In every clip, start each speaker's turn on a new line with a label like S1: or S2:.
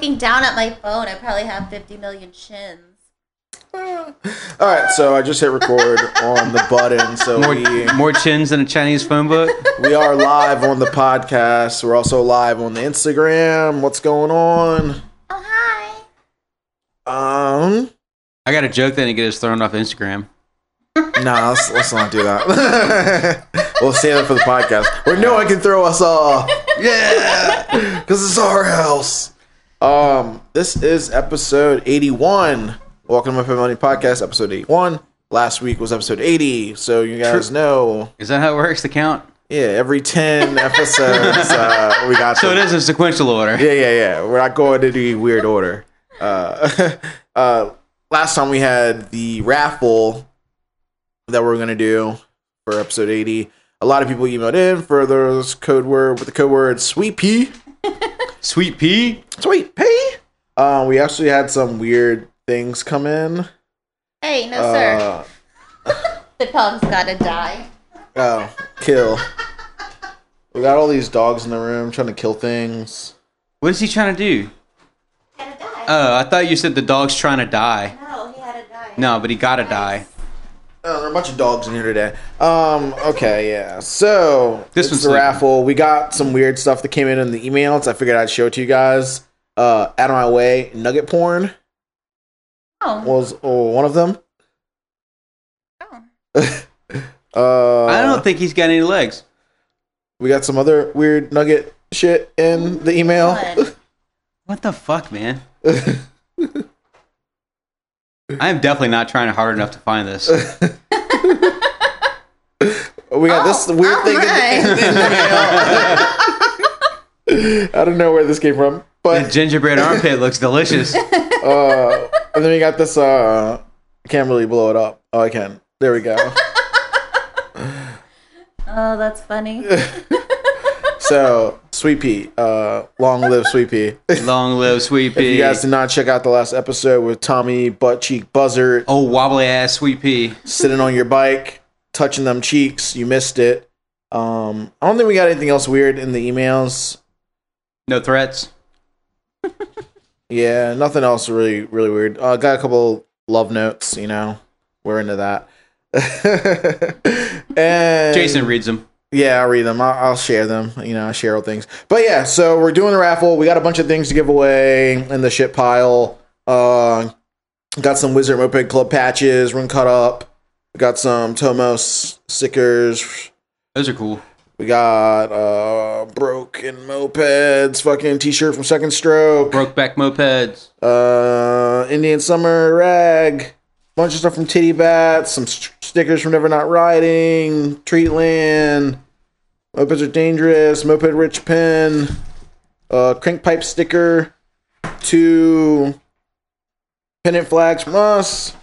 S1: looking down at my phone, I probably have 50 million chins.
S2: All right, so I just hit record on the button. So
S3: More,
S2: we
S3: more chins than a Chinese phone book.
S2: we are live on the podcast. We're also live on the Instagram. What's going on?
S1: Oh, hi.
S2: Um,
S3: I got a joke that he get us thrown off Instagram.
S2: nah, let's, let's not do that. we'll save it for the podcast where no one can throw us off. Yeah, because it's our house. Um, this is episode eighty-one. Welcome to my Money Podcast, episode eighty-one. Last week was episode eighty, so you guys
S3: True.
S2: know.
S3: Is that how it works? The count?
S2: Yeah, every ten episodes uh, we got.
S3: So
S2: them.
S3: it is a sequential order.
S2: Yeah, yeah, yeah. We're not going to the weird order. Uh, uh, last time we had the raffle that we're gonna do for episode eighty. A lot of people emailed in for those code word with the code word "sweet pea."
S3: Sweet pea.
S2: Sweet pea. Uh, we actually had some weird things come in.
S1: Hey, no, sir.
S2: Uh,
S1: The dog's gotta die.
S2: oh, kill. We got all these dogs in the room trying to kill things.
S3: What is he trying to do?
S1: Gotta.
S3: Oh, I thought you said the dog's trying to die.
S1: no, he had to die.
S3: No, but he gotta die.
S2: Oh, there are a bunch of dogs in here today. Um, okay, yeah. So
S3: This
S2: was
S3: one's
S2: is the
S3: sleeping.
S2: raffle. We got some weird stuff that came in in the emails. I figured I'd show it to you guys. Uh, out of my way, nugget porn
S1: Oh.
S2: was oh, one of them.
S1: oh.
S2: Uh,
S3: I don't think he's got any legs.
S2: we got some other weird nugget shit in the email.
S1: Fun.
S3: What the fuck, man? I am definitely not trying hard enough to find this.
S2: we got this
S1: Oh,
S2: weird thing in the, in the email. I don't know where this came from,
S3: The
S2: but
S3: gingerbread armpit looks delicious.
S2: uh, and then we got this. Uh, I can't really blow it up. Oh, I can. There we go.
S1: Oh, that's funny.
S2: So, Sweet Pea, uh, long live Sweet Pea.
S3: Long live Sweet pea.
S2: If you guys did not check out the last episode with Tommy Butt Cheek Buzzard
S3: oh, wobbly ass Sweet pea.
S2: sitting on your bike, touching them cheeks, you missed it. Um, I don't think we got anything else weird in the emails.
S3: No threats.
S2: Yeah, nothing else really, really weird. Uh, got a couple love notes, you know, we're into that. and
S3: Jason reads them.
S2: Yeah, I'll read them. I'll, I'll share them. You know, I share all things. But yeah, so we're doing the raffle. We got a bunch of things to give away in the shit pile. Uh, got some Wizard Moped Club patches, run cut up. We got some Tomos stickers.
S3: Those are cool.
S2: We got uh broken mopeds, fucking t-shirt from Second Stroke,
S3: Brokeback mopeds.
S2: uh Indian Summer rag, bunch of stuff from Titty Bats, some st- stickers from Never Not Riding, Treatland, Mopeds are dangerous, Moped Rich Pin, uh crank pipe sticker, two pennant flags from us,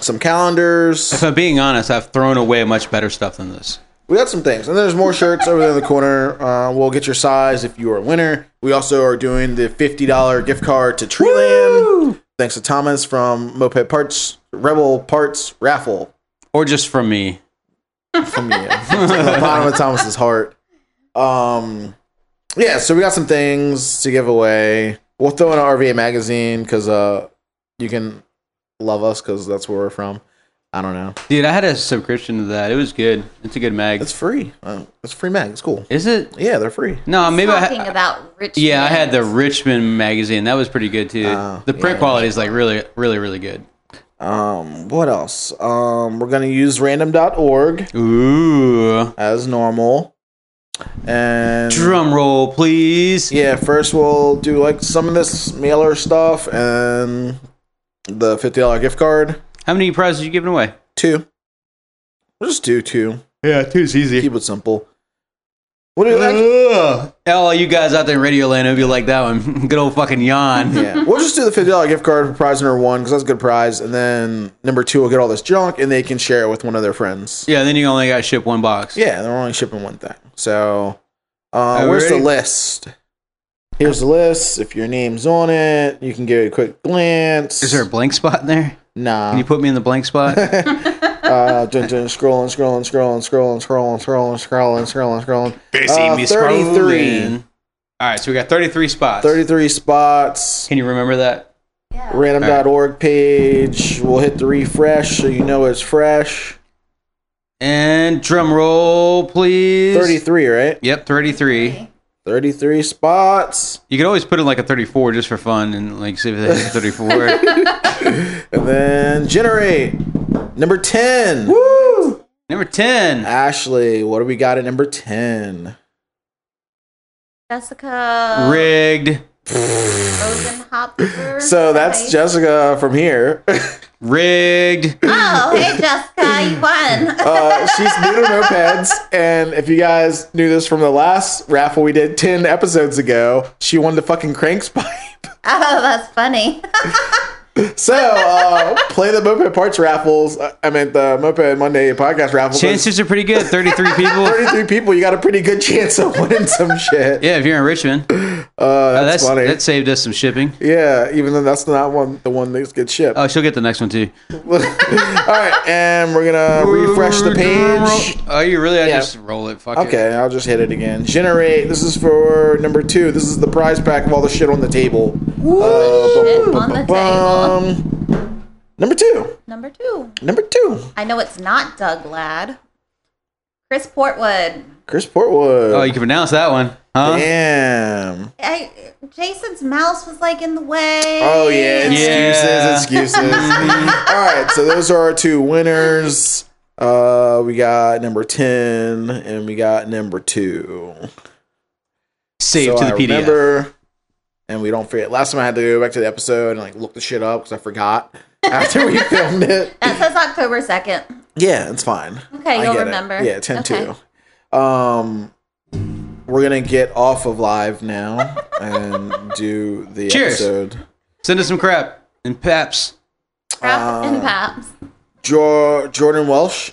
S2: some calendars.
S3: If I'm being honest, I've thrown away much better stuff than this.
S2: We got some things, and there's more shirts over there in the corner. Uh, we'll get your size if you are a winner. We also are doing the fifty dollar gift card to Treatland. Thanks to Thomas from Moped Parts Rebel Parts Raffle
S3: Or just from me.
S2: from you, the bottom of Thomas's heart. Um, yeah, so we got some things to give away. We'll throw in an RVA magazine because uh, you can love us because that's where we're from. I don't know.
S3: Dude, I had a subscription to that. It was good. It's a good mag.
S2: It's free. Uh, it's a free mag. It's cool.
S3: Is it?
S2: Yeah, they're free.
S3: No, maybe I
S1: Talking
S3: ha-
S1: about rich.
S3: Yeah, I had the. Richmond magazine. That was pretty good too.
S2: Oh,
S3: the print
S2: yeah.
S3: quality is like really, really, really good.
S2: Um, what else? Um, we're gonna use random.org
S3: Ooh.
S2: as normal. And
S3: Drum roll, please.
S2: yeah, first we'll do like some of this mailer stuff and the fifty dollar gift card.
S3: How many prizes are you giving away?
S2: Two. We'll just do two.
S3: Yeah, two's easy.
S2: Keep it simple. What do you like?
S3: All you guys out there in Radio Land hope you like that one. Good old fucking yawn.
S2: Yeah, we'll just do the fifty dollar gift card for prize number one because that's a good prize, and then number two will get all this junk and they can share it with one of their friends.
S3: Yeah, then you only got to ship one box.
S2: Yeah, they're only shipping one thing. So, uh, where's the list? Here's the list. If your name's on it, you can give it a quick glance.
S3: Is there a blank spot in there?
S2: Nah.
S3: Can you put me in the blank spot?
S2: uh, dun, dun, scrolling, scrolling, scrolling, scrolling, scrolling, scrolling, scrolling, scrolling, scrolling.
S3: They see
S2: Uh,
S3: me
S2: 33.
S3: scrolling. All right, so we got 33 spots.
S2: 33 spots.
S3: Can you remember that?
S1: Yeah.
S2: Random.org page. We'll hit the refresh so you know it's fresh.
S3: And drum roll, please.
S2: 33, right?
S3: Yep, 33.
S2: 33 spots.
S3: You could always put in like a 34 just for fun and like see if they hit 34.
S2: And then generate. Number 10.
S3: Number 10.
S2: Ashley, what do we got at number 10?
S1: Jessica.
S3: Rigged.
S1: Rosen
S2: So that's Jessica from here.
S3: Rigged.
S1: Oh, hey Jessica, you won.
S2: Uh, she's new to mopeds, and if you guys knew this from the last raffle we did 10 episodes ago, she won the fucking cranks pipe.
S1: oh, that's funny.
S2: So, uh, play the moped parts raffles. uh, I meant the moped Monday podcast raffle. 'cause
S3: Chances are pretty good. 33 people.
S2: 33 people, you got a pretty good chance of winning some shit.
S3: Yeah, if you're in Richmond.
S2: Uh, that's,
S3: that's
S2: funny.
S3: That saved us some shipping.
S2: yeah, even though that's not one the one that gets shipped.
S3: Oh, she'll get the next one too.
S2: All right, and we're gonna refresh the page.
S3: Oh, you really? I
S2: Yeah.
S3: just roll it. Fuck it.
S2: Okay, I'll just hit it again. Generate. This is for number two. This is the prize pack of all the shit on the table. Uh,
S1: Shit
S2: bum,
S1: on the
S2: bum, bum, bum. Number two.
S1: Number two.
S2: Number two.
S1: I know it's not Doug Ladd. Chris Portwood.
S2: Chris Portwood.
S3: Oh, you can pronounce that one, huh?
S2: Damn.
S1: I, Jason's mouse was like in the way.
S2: Oh yeah,
S3: Yeah.
S2: excuses, excuses. All right, so those are our two winners. Uh, we got number ten and we got number two.
S3: Save
S2: so
S3: to the
S2: I
S3: PDF.
S2: remember, and we don't forget. Last time I had to go back to the episode and like look the shit up because I forgot after we filmed it.
S1: That says October 2nd.
S2: Yeah, it's fine.
S1: Okay,
S2: I
S1: you'll
S2: get it.
S1: remember.
S2: Yeah, 10
S1: Okay.
S2: 2. Um, we're going to get off of live now and do the
S3: Cheers.
S2: episode.
S3: Send us some crap and paps.
S1: Crap
S2: Uh,
S1: and Paps.
S2: Jo- Jordan Welsh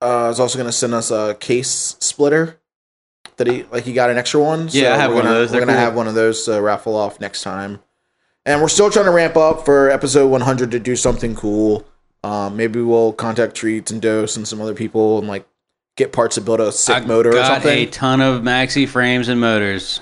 S2: uh, is also going to send us a case splitter. That he like he got an extra one.
S3: Yeah, I have
S2: we're
S3: one of
S2: gonna,
S3: those.
S2: We're
S3: They're
S2: gonna
S3: cool.
S2: have one of those to raffle off next time. And we're still trying to ramp up for episode 100 to do something cool. Um, maybe we'll contact Treats and Dose and some other people and like get parts to build a sick
S3: I
S2: motor or
S3: got
S2: something.
S3: a ton of maxi frames and motors.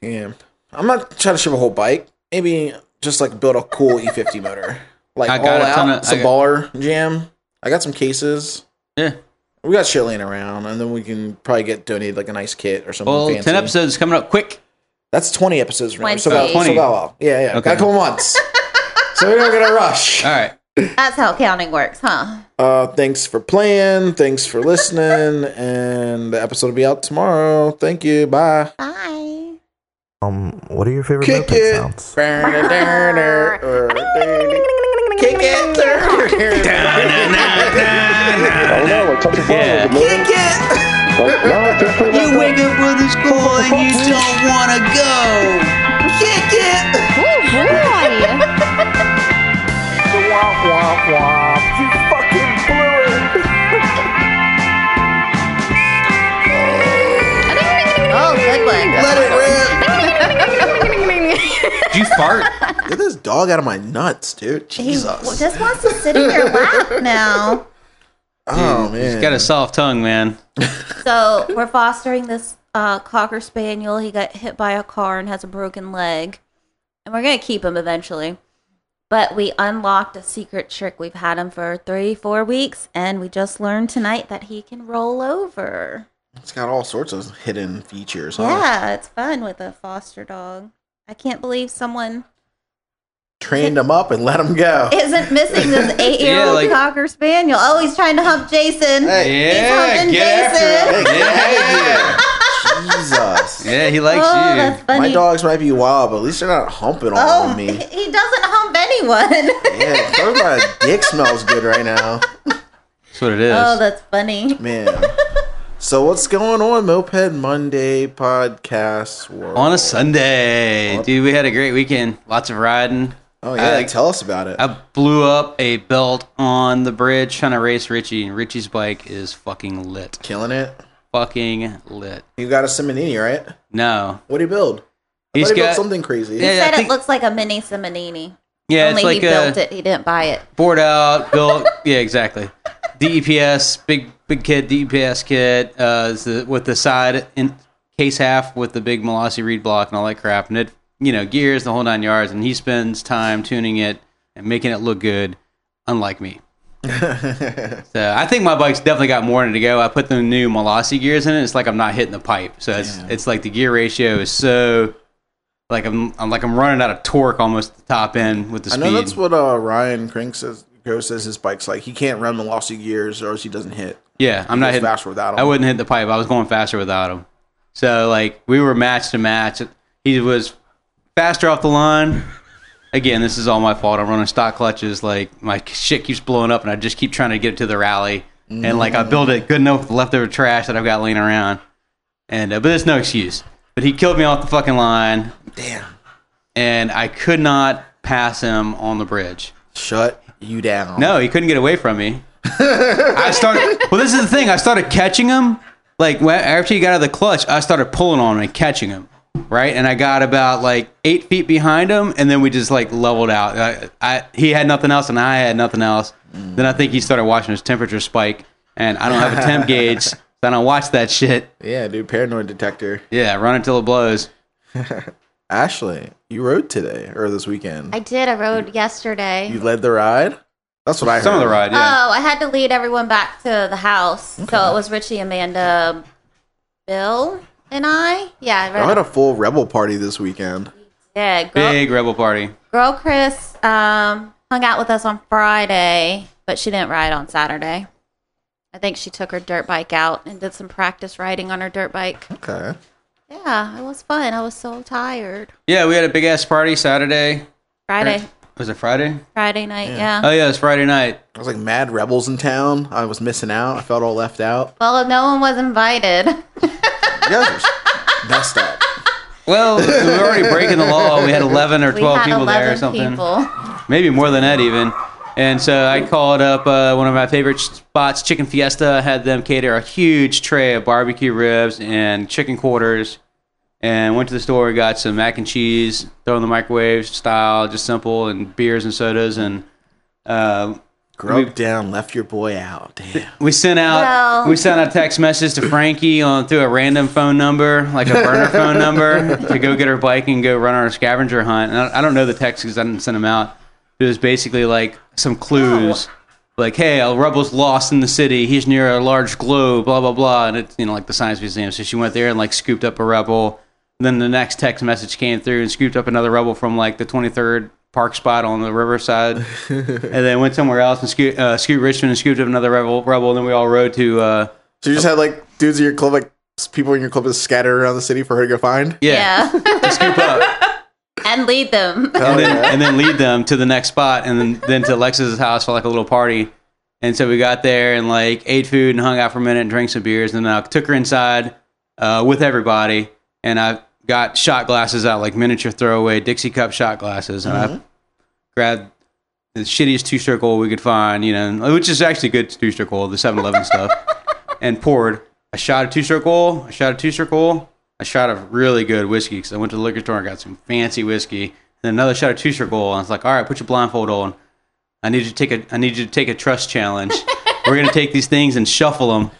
S2: Yeah. I'm not trying to ship a whole bike. Maybe just like build a cool E50 motor. Like
S3: I
S2: all
S3: got a
S2: out,
S3: ton of-
S2: some
S3: I got-
S2: baller jam. I got some cases.
S3: Yeah.
S2: We got shit laying around, and then we can probably get donated like a nice kit or something
S3: Well,
S2: fancy.
S3: 10 episodes coming up quick.
S2: That's 20 episodes from now. So
S1: 20.
S2: got, so
S3: 20.
S2: got. Yeah, yeah.
S3: Okay.
S2: Got a couple months. so we're not gonna rush.
S3: All right.
S1: That's how counting works, huh?
S2: Uh, thanks for playing. Thanks for listening, and the episode will be out tomorrow. Thank you. Bye.
S1: Bye.
S4: Um, what are your favorite
S2: Kick it.
S4: sounds?
S2: Kick it.
S5: I don't know, like touch your phone
S3: Yeah.
S5: with the motor. Like, no, just put it back on.
S3: wake up with a school and you don't want to go.
S2: Kick it.
S4: Womp womp womp!
S3: Did you fart?
S2: Get this dog out of my nuts, dude.
S1: He
S2: Jesus.
S1: just wants to sit in your lap now.
S2: Oh man.
S3: He's got a soft tongue, man.
S1: So we're fostering this uh, cocker spaniel. He got hit by a car and has a broken leg, and we're gonna keep him eventually. But we unlocked a secret trick. We've had him for three, four weeks, and we just learned tonight that he can roll over.
S2: It's got all sorts of hidden features. Huh?
S1: Yeah, it's fun with a foster dog. I can't believe someone
S2: Trained him up and let him go.
S1: isn't missing this eight-year-old
S3: like-
S1: cocker spaniel. Oh, he's trying to hump Jason.
S2: Hey.
S3: Yeah,
S1: humping
S3: get after
S1: Jason.
S3: him. Yeah.
S2: Jesus.
S3: Yeah, he likes
S1: oh,
S3: you.
S1: that's funny.
S2: My dogs might be wild, but at least they're not humping all
S1: Oh,
S2: on me.
S1: he doesn't hump anyone.
S2: Yeah, probably my dick smells good right now.
S3: That's what it is.
S1: oh, that's funny.
S2: Man. So what's going on, Moped Monday podcast world?
S3: On a Sunday. Dude, we had a great weekend. Lots of riding.
S2: Oh yeah,
S3: I-
S2: tell us about it.
S3: I blew up a belt on the bridge trying to race Richie, and Richie's bike is fucking lit.
S2: Killing it.
S3: Fucking lit.
S2: You got a Simonini, right?
S3: No.
S2: What do you build? I
S3: He's
S2: thought he built
S3: got-
S2: something crazy.
S3: Yeah,
S1: Said
S3: I think-
S1: it looks like a mini Simonini.
S3: Yeah,
S1: Only
S3: it's like
S1: he built it. He didn't buy it.
S3: board out, built. yeah, exactly. DEPS, big big kit, DPS kit, uh, the, with the side in, case half with the big Malossi reed block and all that crap, and it you know gears the whole nine yards, and he spends time tuning it and making it look good, unlike me. so I think my bike's definitely got more in it to go. I put the new Malossi gears in it. It's like I'm not hitting the pipe, so it's it's like the gear ratio is so like I'm, I'm like I'm running out of torque almost at the top end with the
S2: I
S3: speed.
S2: know that's what uh, Ryan Crink says. Go says his bike's like he can't run the lossy gears or else he doesn't hit.
S3: yeah, I'm not
S2: goes
S3: hitting
S2: faster without 'em.
S3: I wouldn't hit the pipe. I was going faster without him. So like we were match to match. He was faster off the line. Again, this is all my fault. I'm running stock clutches. Like my shit keeps blowing up, and I just keep trying to get it to the rally. And like I build it good enough with the leftover trash that I've got laying around. And uh, but it's no excuse. But he killed me off the fucking line,
S2: Damn.
S3: and I could not pass him on the bridge.
S2: Shut you down.
S3: No, he couldn't get away from me. I started. Well, this is the thing. I started catching him. Like wh- after he got out of the clutch, I started pulling on him and catching him. Right, and I got about like eight feet behind him, and then we just like leveled out. I, I he had nothing else, and I had nothing else. Then I think he started watching his temperature spike, and I don't have a temp gauge, so I don't watch that shit.
S2: Yeah, dude, paranoid detector.
S3: Yeah, run until it blows.
S2: Ashley, you rode today or this weekend.
S1: I did. I rode yesterday.
S2: you led the ride. That's what I heard.
S3: Some of the ride, yeah.
S1: Oh, I had to lead everyone back to the house. So it was Richie, Amanda, Bill, and I. Yeah, I
S2: I had a full rebel party this weekend.
S1: Yeah, girl,
S3: Big rebel party.
S1: girl Chris um, hung out with us on Friday, but she didn't ride on Saturday. I think she took her dirt bike out and did some practice riding on her dirt bike.
S2: Okay.
S1: Yeah, it was fun. I was so tired.
S3: Yeah, we had a big ass party Saturday.
S1: Friday, er,
S3: Was it Friday?
S1: Friday night. Yeah.
S3: Oh yeah, it was Friday night.
S2: I was like mad rebels in town. I was missing out. I felt all left out.
S1: Well, no one was invited.
S2: You guys are messed up.
S3: Well, we were already breaking the law. We had 11 or 12 people
S1: 11
S3: there or something.
S1: people.
S3: Maybe more than that even. And so I called up uh, one of my favorite spots, Chicken Fiesta. Had them cater a huge tray of barbecue ribs and chicken quarters. And went to the store, got some mac and cheese, throw in the microwave style, just simple, and beers and sodas. And uh,
S2: Grubbed down, left your boy out. Damn.
S3: we sent out
S1: Well-
S3: we sent out text message to Frankie on through a random phone number, like a burner phone number, to go get her bike and go run our scavenger hunt. And I, I don't know the text because I didn't send them out. It was basically like some clues, like, "Hey, a rebel's lost in the city. He's near a large globe." Blah blah blah, and it's you know like the science museum. So she went there and like scooped up a rebel. And then the next text message came through and scooped up another rebel from like the 23rd park spot on the riverside and then went somewhere else and scoot, uh, scoot Richmond and scooped up another rebel. Rebel, and then we all rode to uh,
S2: So you just had like dudes in your club, like people in your club, just scattered around the city for her to go find.
S3: yeah,
S1: Yeah.
S3: to scoop up,
S1: and lead them.
S2: Oh,
S3: and then
S2: yeah.
S3: and then lead them to the next spot, and then then to Alexis's house for like a little party. And so we got there and like ate food and hung out for a minute and drank some beers. And then I took her inside uh, with everybody, and I got shot glasses out, like miniature throwaway Dixie cup shot glasses, and I grabbed the shittiest two stroke oil we could find, you know, which is actually good two stroke oil, the 7-Eleven stuff, and poured a shot of two stroke oil, a shot of two stroke oil, a shot of really good whiskey because I went to the liquor store and got some fancy whiskey, and then another shot of two stroke oil. And I was like, all right, put your blindfold on. I need you to take a I need you to take a trust challenge. We're gonna take these things and shuffle them,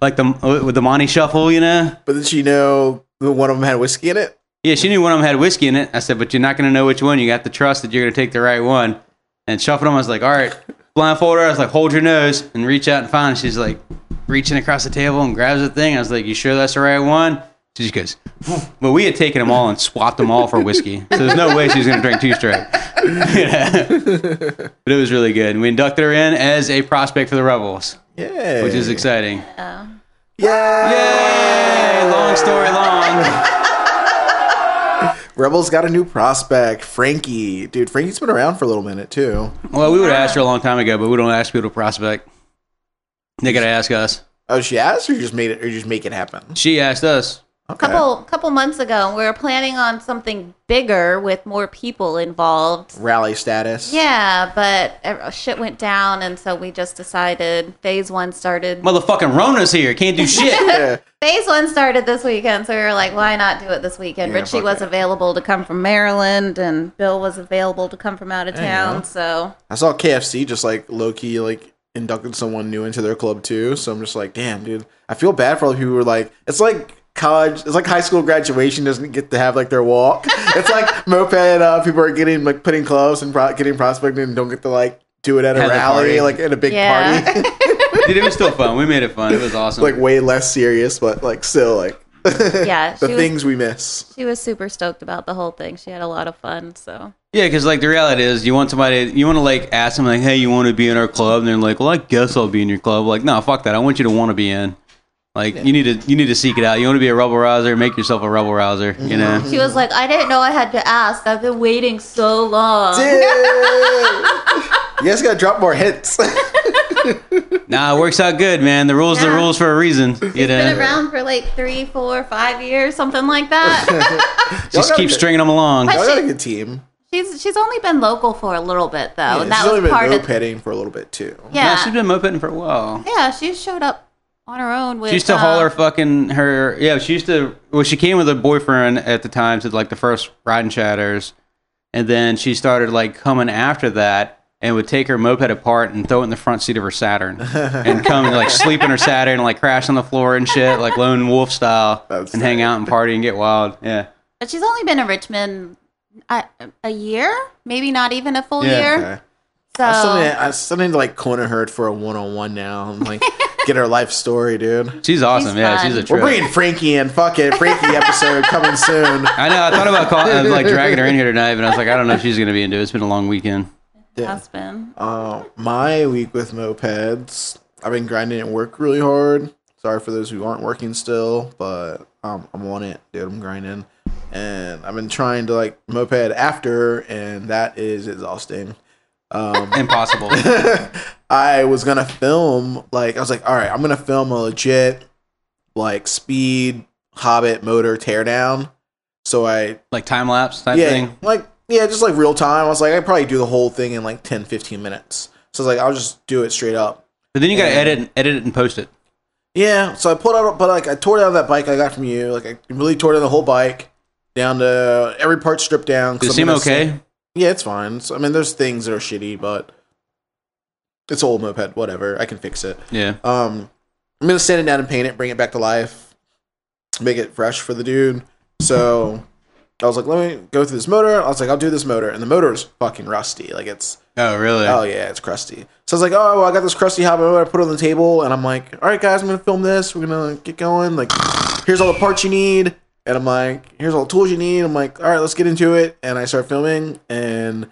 S3: like the with the Monty shuffle, you know.
S2: But did she know that one of them had whiskey in it?
S3: Yeah, she knew one of them had whiskey in it. I said, but you're not going to know which one. You got to trust that you're going to take the right one. And shuffle them. I was like, all right, blindfold her. I was like, hold your nose and reach out and find. it. She's like reaching across the table and grabs the thing. I was like, you sure that's the right one? She just goes, but we had taken them all and swapped them all for whiskey. So there's no way she's going to drink two straight. Yeah. But it was really good. And we inducted her in as a prospect for the Rebels,
S2: Yeah.
S3: which is exciting. Oh.
S2: Yeah.
S3: Yay! Long story long.
S2: Rebels got a new prospect, Frankie. Dude, Frankie's been around for a little minute too.
S3: Well, we would have asked her a long time ago, but we don't ask people to prospect. They got to ask us.
S2: Oh, she asked, or you just made it, or you just make it happen?
S3: She asked us.
S2: Okay.
S1: couple couple months ago, we were planning on something bigger with more people involved.
S2: rally status.
S1: Yeah, but shit went down, and so we just decided phase one started.
S3: Motherfucking Rona's here. Can't do shit.
S2: Yeah.
S1: Phase one started this weekend, so we were like, why not do it this weekend?
S2: Yeah,
S1: Richie was
S2: it.
S1: available to come from Maryland, and Bill was available to come from out of
S2: There
S1: town.
S2: go.
S1: So
S2: I saw KFC just like low key like inducted someone new into their club too. So I'm just like, damn, dude. I feel bad for all the people who were like, it's like college. It's like high school graduation doesn't get to have like their walk. It's like moped. Uh, people are getting like putting clothes and pro- getting prospecting and don't get to like do it at a
S3: Have the
S2: rally,
S3: party.
S2: like at a big
S1: Yeah.
S2: party.
S3: Dude, it was still fun. We made it fun. It was awesome.
S2: like way less serious, but like still like
S1: Yeah,
S2: the
S1: she was-
S2: things we miss.
S1: She was super stoked about the whole thing. She had a lot of fun. So
S3: Yeah, because like the reality is, you want somebody, you want to like ask them like, "Hey, you want to be in our club?" And they're like, "Well, I guess I'll be in your club." Like, no, fuck that. I want you to want to be in. Like, you need to you need to seek it out. You want to be a rebel rouser, make yourself a rebel rouser. You know,
S1: she was like, "I didn't know I had to ask. I've been waiting so long."
S2: Dude. you guys gotta drop more hits.
S3: nah, it works out good, man. The rules, are the
S1: Yeah.
S3: rules for a reason. You
S1: She's
S3: know,
S1: been around for like three, four, five years, something like that.
S3: just keep stringing them along.
S1: But
S2: I got a good team.
S1: she's she's only been local for a little bit though,
S2: Yeah,
S1: and that
S2: she's only
S1: was
S2: been
S1: part of
S2: mopeding for a little bit too.
S1: yeah,
S3: No, she's been mopeding for a while.
S1: yeah. She showed up on her own with.
S3: She used to
S1: uh,
S3: haul her fucking her. Yeah, she used to. Well, she came with a boyfriend at the time to like the first riding chatters, and then she started like coming after that and would take her moped apart and throw it in the front seat of her Saturn and come and like sleep in her Saturn and like crash on the floor and shit like lone wolf style
S2: That's
S3: and hang out and party and get wild. Yeah,
S1: But she's only been in Richmond a, a year, maybe not even a full
S3: Yeah.
S1: year.
S2: Okay.
S1: So
S2: I still, need, I still need to like corner her for a one on one now I'm like get her life story, dude.
S3: she's awesome.
S1: She's
S3: yeah,
S1: fun.
S3: she's a
S2: We're bringing Frankie in. Fuck it, Frankie episode coming soon.
S3: I know. I thought about calling, uh, like dragging her in here tonight, but I was like, I don't know if she's gonna be into it. It's been a long weekend.
S1: has been.
S2: Uh, my week with mopeds, I've been grinding at work really hard. Sorry for those who aren't working still, but um, I'm on it, dude. I'm grinding, and I've been trying to like moped after, and that is exhausting. Um,
S3: Impossible.
S2: I was gonna film like I was like, all right, I'm gonna film a legit like speed Hobbit motor teardown. So I
S3: like time lapse type
S2: yeah,
S3: thing.
S2: like yeah, just like real time. I was like, I'd probably do the whole thing in like 10, 15 minutes. So I was like, I'll just do it straight up.
S3: But then you gotta
S2: Yeah.
S3: edit, edit it, and post it.
S2: Yeah, so I pulled out, but like I tore down that bike I got from you. Like I really tore down the whole bike, down to every part stripped down.
S3: Does it seem okay?
S2: send- yeah, it's fine. So, I mean, there's things that are shitty, but it's old moped. Whatever, I can fix it.
S3: Yeah.
S2: Um, I'm gonna sand it down and paint it, bring it back to life, make it fresh for the dude. So I was like, let me go through this motor. I was like, I'll do this motor, and the motor is fucking rusty. Like it's
S3: Oh, really?
S2: oh yeah, it's crusty. So I was like, oh well, I got this crusty hobby motor. I put it on the table, and I'm like, all right, guys, I'm gonna film this. We're gonna get going. Like, here's all the parts you need, and I'm like, here's all the tools you need. I'm like, all right, let's get into it. And I start filming, and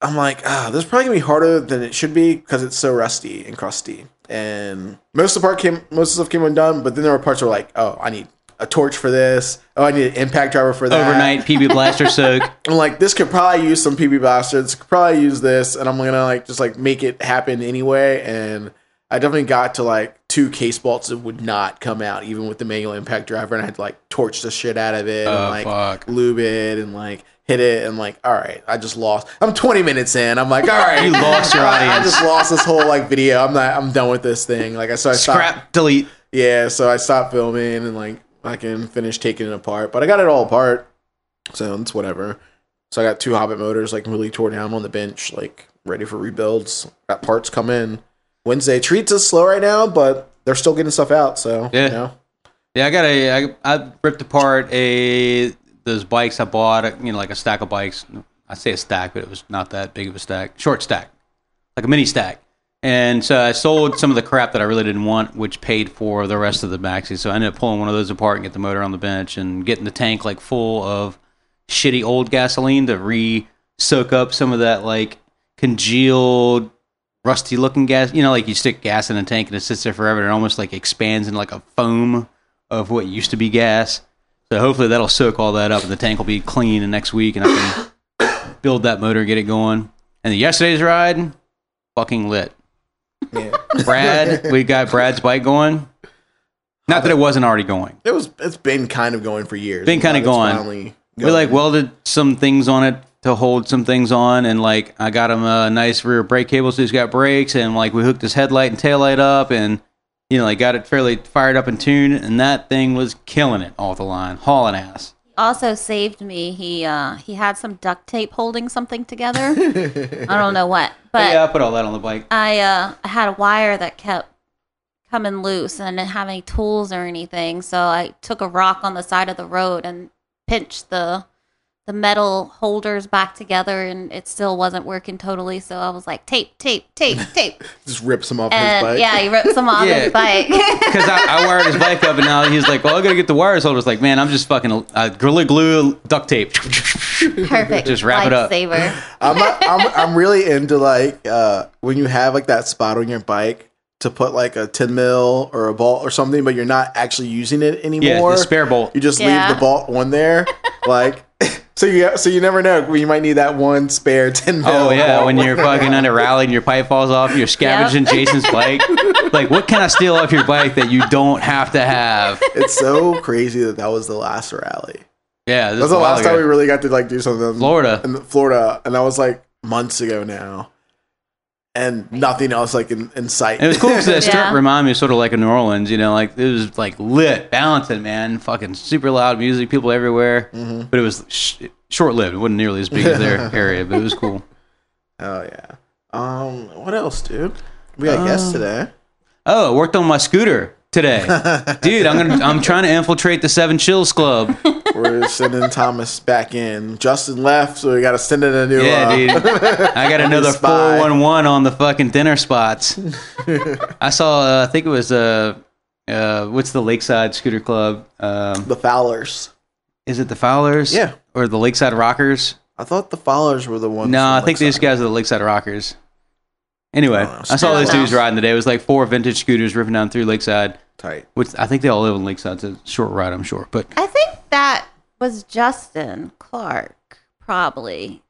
S2: I'm like, ah, this is probably gonna be harder than it should be because it's so rusty and crusty. And most of the part came, most of the stuff came undone, but then there were parts where like, oh, I need a torch for this. Oh, I need an impact driver for that.
S3: Overnight PB blaster soak.
S2: I'm like, this could probably use some PB blaster. This could probably use this, and I'm gonna like just like make it happen anyway. And I definitely got to like two case bolts that would not come out even with the manual impact driver, and I had to like torch the shit out of it and
S3: Oh,
S2: like
S3: fuck.
S2: lube it and like hit it and like, all right, I just lost. I'm 20 minutes in. I'm like, all right,
S3: You lost your
S2: audience I just lost this whole like video. I'm not. I'm done with this thing. Like I so I stopped.
S3: Scrap, delete.
S2: Yeah, so I stopped filming and like I can finish taking it apart, but I got it all apart, so it's whatever. So I got two Hobbit motors like really tore down on the bench, like ready for rebuilds. Got parts come in Wednesday. Treats is slow right now, but they're still getting stuff out. So
S3: Yeah.
S2: you know.
S3: Yeah, I got a. I, I ripped apart a those bikes I bought. You know, like a stack of bikes. I say a stack, but it was not that big of a stack. Short stack, like a mini stack. And so I sold some of the crap that I really didn't want, which paid for the rest of the maxi. So I ended up pulling one of those apart and get the motor on the bench and getting the tank like full of shitty old gasoline to re soak up some of that like congealed rusty looking gas. You know, like you stick gas in a tank and it sits there forever and it almost like expands into like a foam of what used to be gas. So hopefully that'll soak all that up and the tank will be clean in next week and I can build that motor, get it going. And yesterday's ride, fucking lit.
S2: Yeah.
S3: Brad, we got Brad's bike going. Not that it wasn't already going.
S2: it was. It's been kind of going for years.
S3: Been
S2: I'm glad it's
S3: going. We like welded some things on it to hold some things on, and like I got him a nice rear brake cable, so he's got brakes, and like we hooked his headlight and tail light up, and you know, like got it fairly fired up and tuned, and that thing was killing it off the line, hauling ass.
S1: He also saved me. He uh he had some duct tape holding something together. I don't know what,
S3: But
S1: but
S3: yeah, I put all that on the bike.
S1: I uh I had a wire that kept coming loose and I didn't have any tools or anything. So I took a rock on the side of the road and pinched the the metal holders back together and it still wasn't working totally. So I was like, tape, tape, tape, tape.
S2: Just rips him off his bike.
S1: yeah, he ripped some off
S3: Yeah.
S1: his bike.
S3: Because I, I wired his bike up, and now he's like, "Well, I gotta get the wires." holders. like, "Man, I'm just fucking uh, gorilla glue, duct tape."
S1: Perfect.
S3: Just wrap it up.
S1: Lifesaver.
S2: I'm, not, I'm I'm really into like uh, when you have like that spot on your bike to put like a 10 mil or a bolt or something, but you're not actually using it anymore.
S3: Yeah, the spare bolt.
S2: You just
S1: Yeah.
S2: leave the bolt on there, like so you so you never know you might need that one spare 10 mil.
S3: Oh yeah,
S2: bolt.
S3: when you're fucking under rally and your pipe falls off, you're scavenging Jason's bike. Like, what can I steal off your bike that you don't have to have?
S2: it's so crazy that that was the last rally.
S3: Yeah, this
S2: That's
S3: is
S2: the
S3: a while
S2: last time we really got to like do something.
S3: Florida.
S2: in Florida, and that was like months ago now, and nothing else like in, in sight.
S3: It was cool because that strip
S1: Yeah.
S3: reminded me sort of like of New Orleans, you know, like it was like lit, balancing, man, fucking super loud music, people everywhere.
S2: Mm-hmm.
S3: But it was sh- short lived. It wasn't nearly as big as their area, but it was cool.
S2: oh yeah. Um, what else, dude? We got guests today.
S3: Oh, I worked on my scooter today, dude. I'm gonna I'm trying to infiltrate the Seven Chills Club.
S2: We're sending Thomas back in. Justin left, so we got to send in a new.
S3: Yeah,
S2: uh,
S3: dude. I got another 411 on the fucking dinner spots. I saw, uh, I think it was, uh, uh, what's the Lakeside Scooter Club? Um,
S2: the Fowlers.
S3: is it the Fowlers?
S2: Yeah.
S3: Or the Lakeside Rockers?
S2: I thought the Fowlers were the ones.
S3: No, I think these guys are the Lakeside Rockers. Anyway,
S2: Oh,
S3: I saw
S1: those
S3: dudes
S1: know.
S3: riding today. It was like four vintage scooters ripping down through Lakeside,
S2: tight.
S3: which I think they all live in Lakeside. It's a short ride, I'm sure. But
S1: I think that was Justin Clark, probably.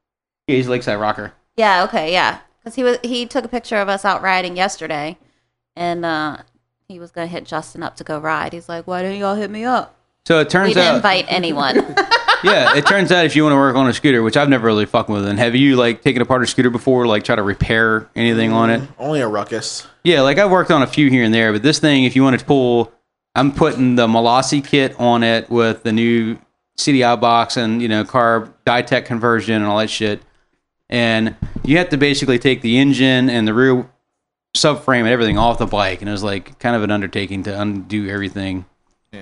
S3: yeah, he's a Lakeside Rocker.
S1: Yeah. Okay. Yeah. Because he was he took a picture of us out riding yesterday, and uh, he was gonna hit Justin up to go ride. He's like, "Why didn't y'all hit me up?"
S3: So it turns
S1: We
S3: turns
S1: didn't
S3: out.
S1: invite anyone.
S3: yeah, it turns out if you want to work on a scooter, which I've never really fucked with, and have you like taken apart a scooter before, like try to repair anything on it?
S2: Mm, only a ruckus.
S3: Yeah, like I've worked on a few here and there, but this thing, if you want to pull, I'm putting the Malossi kit on it with the new CDI box and you know carb Ditech conversion and all that shit, and you have to basically take the engine and the rear subframe and everything off the bike, and it was like kind of an undertaking to undo everything.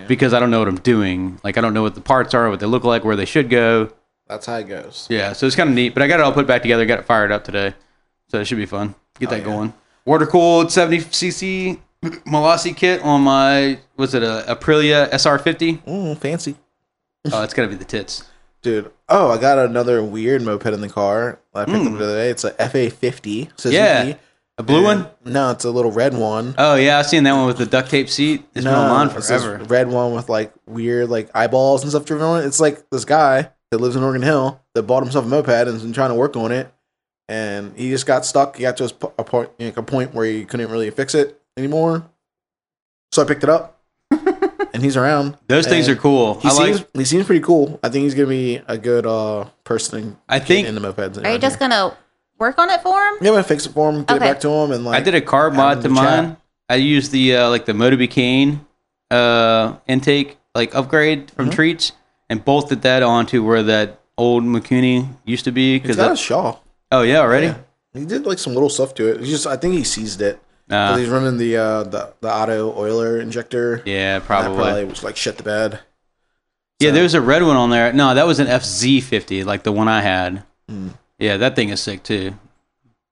S3: Because I don't know what I'm doing. Like I don't know what the parts are, what they look like, where they should go.
S2: That's how it goes.
S3: Yeah, so it's kind of neat. But I got it all put back together, got it fired up today, so it should be fun. Get that
S2: yeah.
S3: going. Water cooled 70 cc Malossi kit on my was it a Aprilia SR50?
S2: Mm, fancy,
S3: Oh, it's gotta be the tits.
S2: dude. Oh, I got another weird moped in the car. I picked up the other day. It's a FA fifty. Suzuki.
S3: Yeah, a blue one.
S2: No, it's a little red one.
S3: Oh yeah, I've seen that one with the duct tape seat. It's been on mine
S2: it's this
S3: forever.
S2: red one with like weird like eyeballs and stuff driven on it. It's like this guy that lives in Oregon Hill that bought himself a moped and has been trying to work on it, and he just got stuck. He got to his po- a point, like a point where he couldn't really fix it anymore. So I picked it up, and he's around.
S3: Those things are cool.
S2: He
S3: I
S2: seems
S3: like.
S2: he seems pretty cool. I think he's gonna be a good uh person.
S3: I think-
S2: in the mopeds.
S1: Are you just gonna work on it for him?
S2: yeah, I'm gonna fix it for him, get
S1: Okay.
S2: it back to him, and like
S3: I did a carb mod to
S2: to chat.
S3: mine. I used the uh, like the Motobecane uh, intake like upgrade
S2: Mm-hmm.
S3: from Treats and bolted that onto where that old Mikuni used to be. Because
S2: got a Shaw.
S3: oh yeah, already.
S2: Yeah. He did like some little stuff to it. He just I think he seized it.
S3: Uh,
S2: 'Cause he's running the uh the, the auto oiler injector.
S3: yeah,
S2: And That
S3: probably.
S2: probably was like shit the bed.
S3: Yeah,
S2: there
S3: was a red one on there. No, that was an FZ50, like the one I had.
S2: Hmm.
S3: Yeah, that thing is sick too.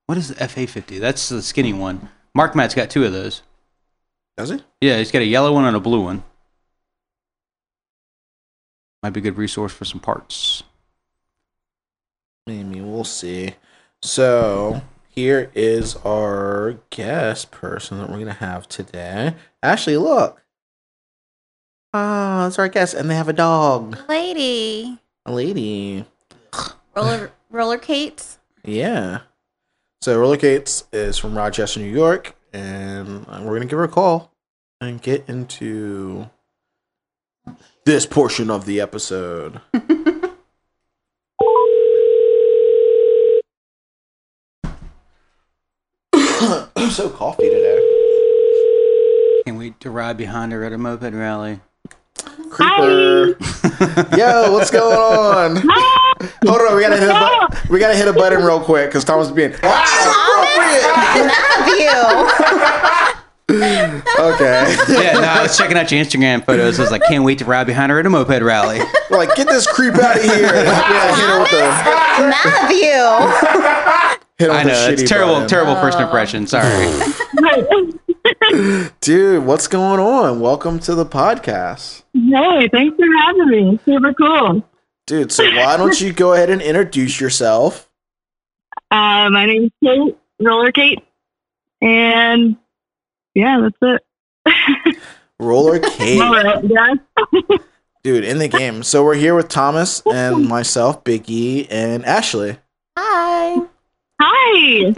S3: What is the FA50? That's the skinny one. Mark Matt's got two of those.
S2: Does he?
S3: Yeah, he's got a yellow one and a blue one. Might be a good resource for some parts.
S2: Maybe we'll see. So here is our guest person that we're gonna have today. Ashley, look. Ah, that's our guest, and they have a dog.
S1: Lady,
S2: A lady.
S1: roller roller Kates.
S2: Yeah. So Roller Kates is from Rochester, New York, and we're gonna give her a call and get into this portion of the episode. I'm so coffee today.
S3: Can't wait to ride behind her at a moped rally.
S2: Creeper. Yo, what's going on? Hold on, we gotta hit a bu- we gotta hit a button real quick because Thomas is being.
S1: Ah, Love you.
S2: Okay.
S3: Yeah, no, I was checking out your Instagram photos. I was like, can't wait to ride behind her at a moped rally.
S2: Like, get this creep out of here. yeah, hit her with the
S1: Matthew.
S2: hit her with
S3: I know it's terrible,
S2: button.
S3: terrible first oh. impression. Sorry.
S2: Dude, what's going on? Welcome to the podcast.
S6: Hey, thanks for having me. Super cool.
S2: Dude, so why don't you go ahead and introduce yourself?
S6: Uh, my name's Kate, Roller Kate, and yeah, that's it.
S2: Roller Kate.
S6: All right, yeah.
S2: Dude, in the game. So we're here with Thomas and myself, Big E, and Ashley.
S1: Hi.
S6: Hi.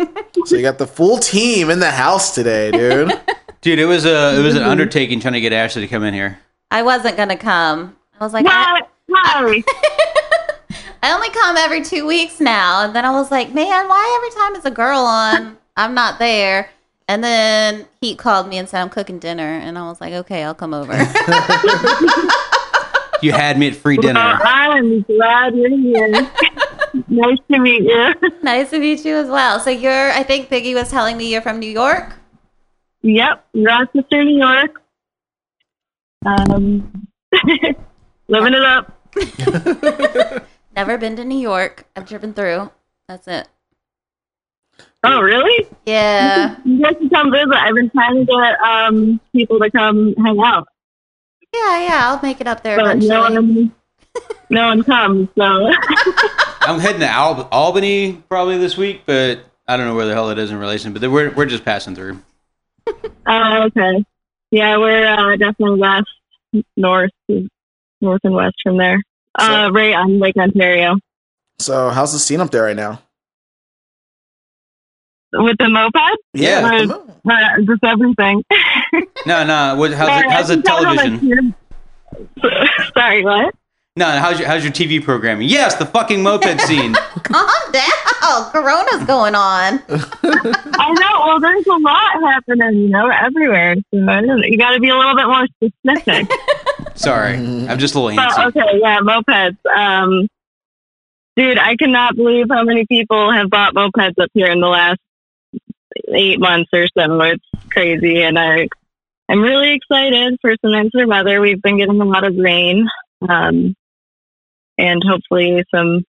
S2: So you got the full team in the house today, dude.
S3: Dude, it was a it was an undertaking trying to get Ashley to come in here.
S1: I wasn't gonna come. I was like, I,
S6: What? Hi.
S1: I only come every two weeks now, and then I was like, man, why every time it's a girl on, I'm not there. And then he called me and said I'm cooking dinner, and I was like, okay, I'll come over.
S3: You had me at free
S6: Well,
S3: dinner.
S6: I'm glad you're here. nice to meet you.
S1: nice to meet you as well. So you're, I think Piggy was telling me you're from New York.
S6: Yep, Rochester, New York. Um, living it up.
S1: Never been to New York. I've driven through. That's it.
S6: Oh, really?
S1: Yeah.
S6: You guys should come visit. I've been trying to get um people to come hang out,
S1: Yeah, yeah. I'll make it up there
S6: but no
S1: eventually.
S6: one, no one comes. So
S3: I'm heading to Al- Albany probably this week, but I don't know where the hell it is in relation. But we're we're just passing through.
S6: Oh, okay. Yeah, we're uh, definitely west, north, north and west from there. Uh, right on Lake Ontario.
S2: So how's the scene up there right now?
S6: With the moped?
S3: Yeah.
S6: Uh, uh, just everything.
S3: No, no. What, how's it, how's the
S6: I think I'm
S3: television?
S6: Sorry, what?
S3: No, how's your how's your TV programming? Yes, the fucking moped scene.
S1: Calm down. Corona's going on.
S6: I know. Well, there's a lot happening, you know, everywhere. So I don't- you got to be a little bit more specific.
S3: Sorry, I'm just a little
S6: But,
S3: antsy.
S6: okay, yeah, mopeds. Um, dude, I cannot believe how many people have bought mopeds up here in the last eight months or so. It's crazy, and I, I'm really excited for some nicer weather. We've been getting a lot of rain, um, and hopefully some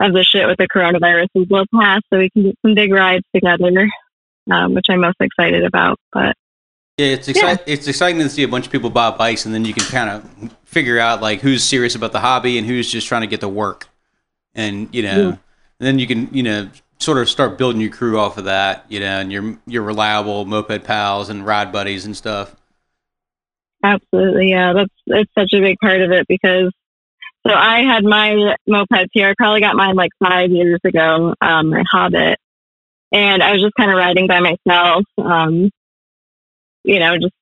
S6: of the shit with the coronavirus will pass, so we can get some big rides together, um, which I'm most excited about. But
S3: Yeah, it's exci- it's exciting to see a bunch of people buy bikes, and then you can kind of figure out like who's serious about the hobby and who's just trying to get to work, and you know,
S6: Yeah.
S3: then you can you know sort of start building your crew off of that, you know, and your your reliable moped pals and ride buddies and stuff.
S6: Absolutely, yeah. That's it's such a big part of it because so I had my mopeds here. I probably got mine like five years ago, um, my Hobbit, and I was just kind of riding by myself, um, you know, just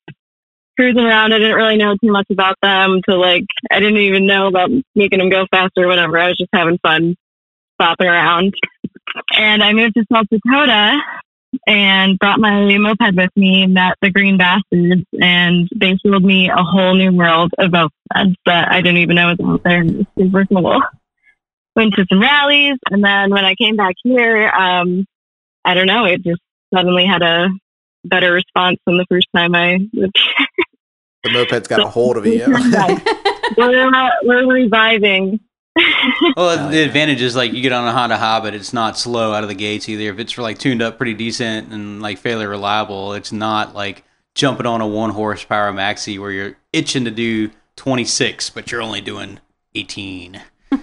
S6: cruising around. I didn't really know too much about them. To like, I didn't even know about making them go faster or whatever. I was just having fun bopping around, and I moved to South Dakota and brought my moped with me, met the Green Bastards, and they showed me a whole new world of mopeds that I didn't even know was out there. It was super cool. Went to some rallies, and then when I came back here, um, I don't know, it just suddenly had a better response than the first time I lived here.
S2: The moped's got a hold of you.
S6: we're, uh, we're reviving.
S3: Well, the advantage is like you get on a Honda Hobbit, it's not slow out of the gates either. If it's like tuned up pretty decent and like fairly reliable, it's not like jumping on a one horsepower maxi where you're itching to do 26, but you're only doing 18.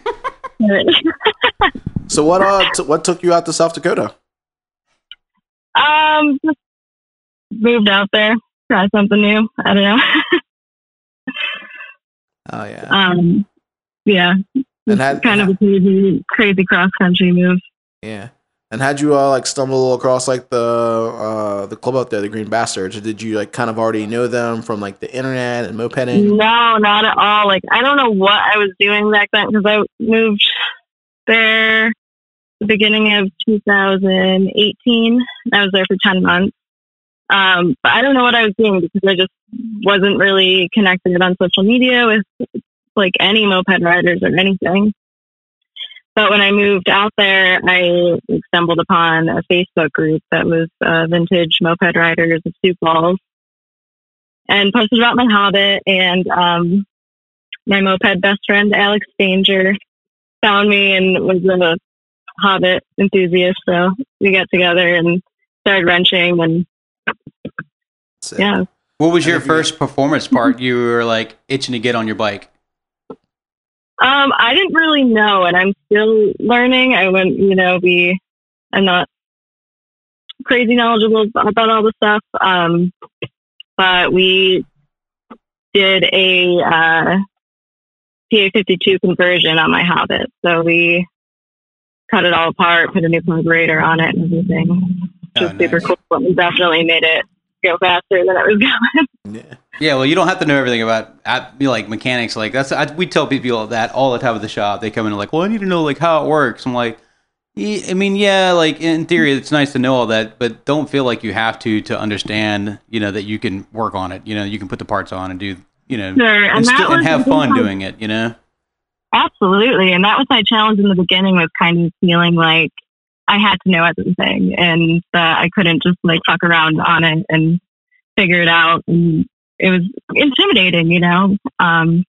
S2: So what uh t- what took you out to South Dakota?
S6: um, just moved out there, try something new. I don't know.
S2: Oh yeah.
S6: um, yeah,
S2: And had
S6: kind of a crazy, crazy cross country move.
S2: yeah. And had you uh, like stumble across like the uh the club out there, the Green Bastards, or did you like kind of already know them from like the internet and mopeding?
S6: No, not at all. Like I don't know what I was doing back then because I moved there the beginning of 2018. I was there for 10 months. Um, but I don't know what I was doing because I just wasn't really connected on social media with like any moped riders or anything. But when I moved out there, I stumbled upon a Facebook group that was uh, vintage moped riders of Sioux Falls. and posted about my Hobbit. And um, my moped best friend Alex Danger found me and was a Hobbit enthusiast. So we got together and started wrenching, and
S2: Sick.
S6: yeah,
S3: What was your
S2: if you-
S3: first performance part you were like itching to get on your bike?
S6: Um, I didn't really know, and I'm still learning. I wouldn't, you know, be, I'm not crazy knowledgeable about all the stuff. Um, but we did a uh, PA52 conversion on my Hobbit. So we cut it all apart, put a new carburetor on it, and everything. Which
S3: Oh,
S6: was super cool. It definitely made it go faster than it was going.
S2: Yeah.
S3: Yeah, well, you don't have to know everything about I, you know, like mechanics. Like that's I, we tell people that all the time at the shop. They come in and like, well, I need to know like how it works. I'm like, "Ye- I mean, yeah, like in theory, it's nice to know all that, but don't feel like you have to to understand. You know that you can work on it. You know, you can put the parts on and do. You know,
S6: Sure, and
S3: and, still, and have fun doing it. You know.
S6: Absolutely. And that was my challenge in the beginning was kind of feeling like I had to know everything and that I couldn't just like fuck around on it and figure it out. And it was intimidating, you know? Um,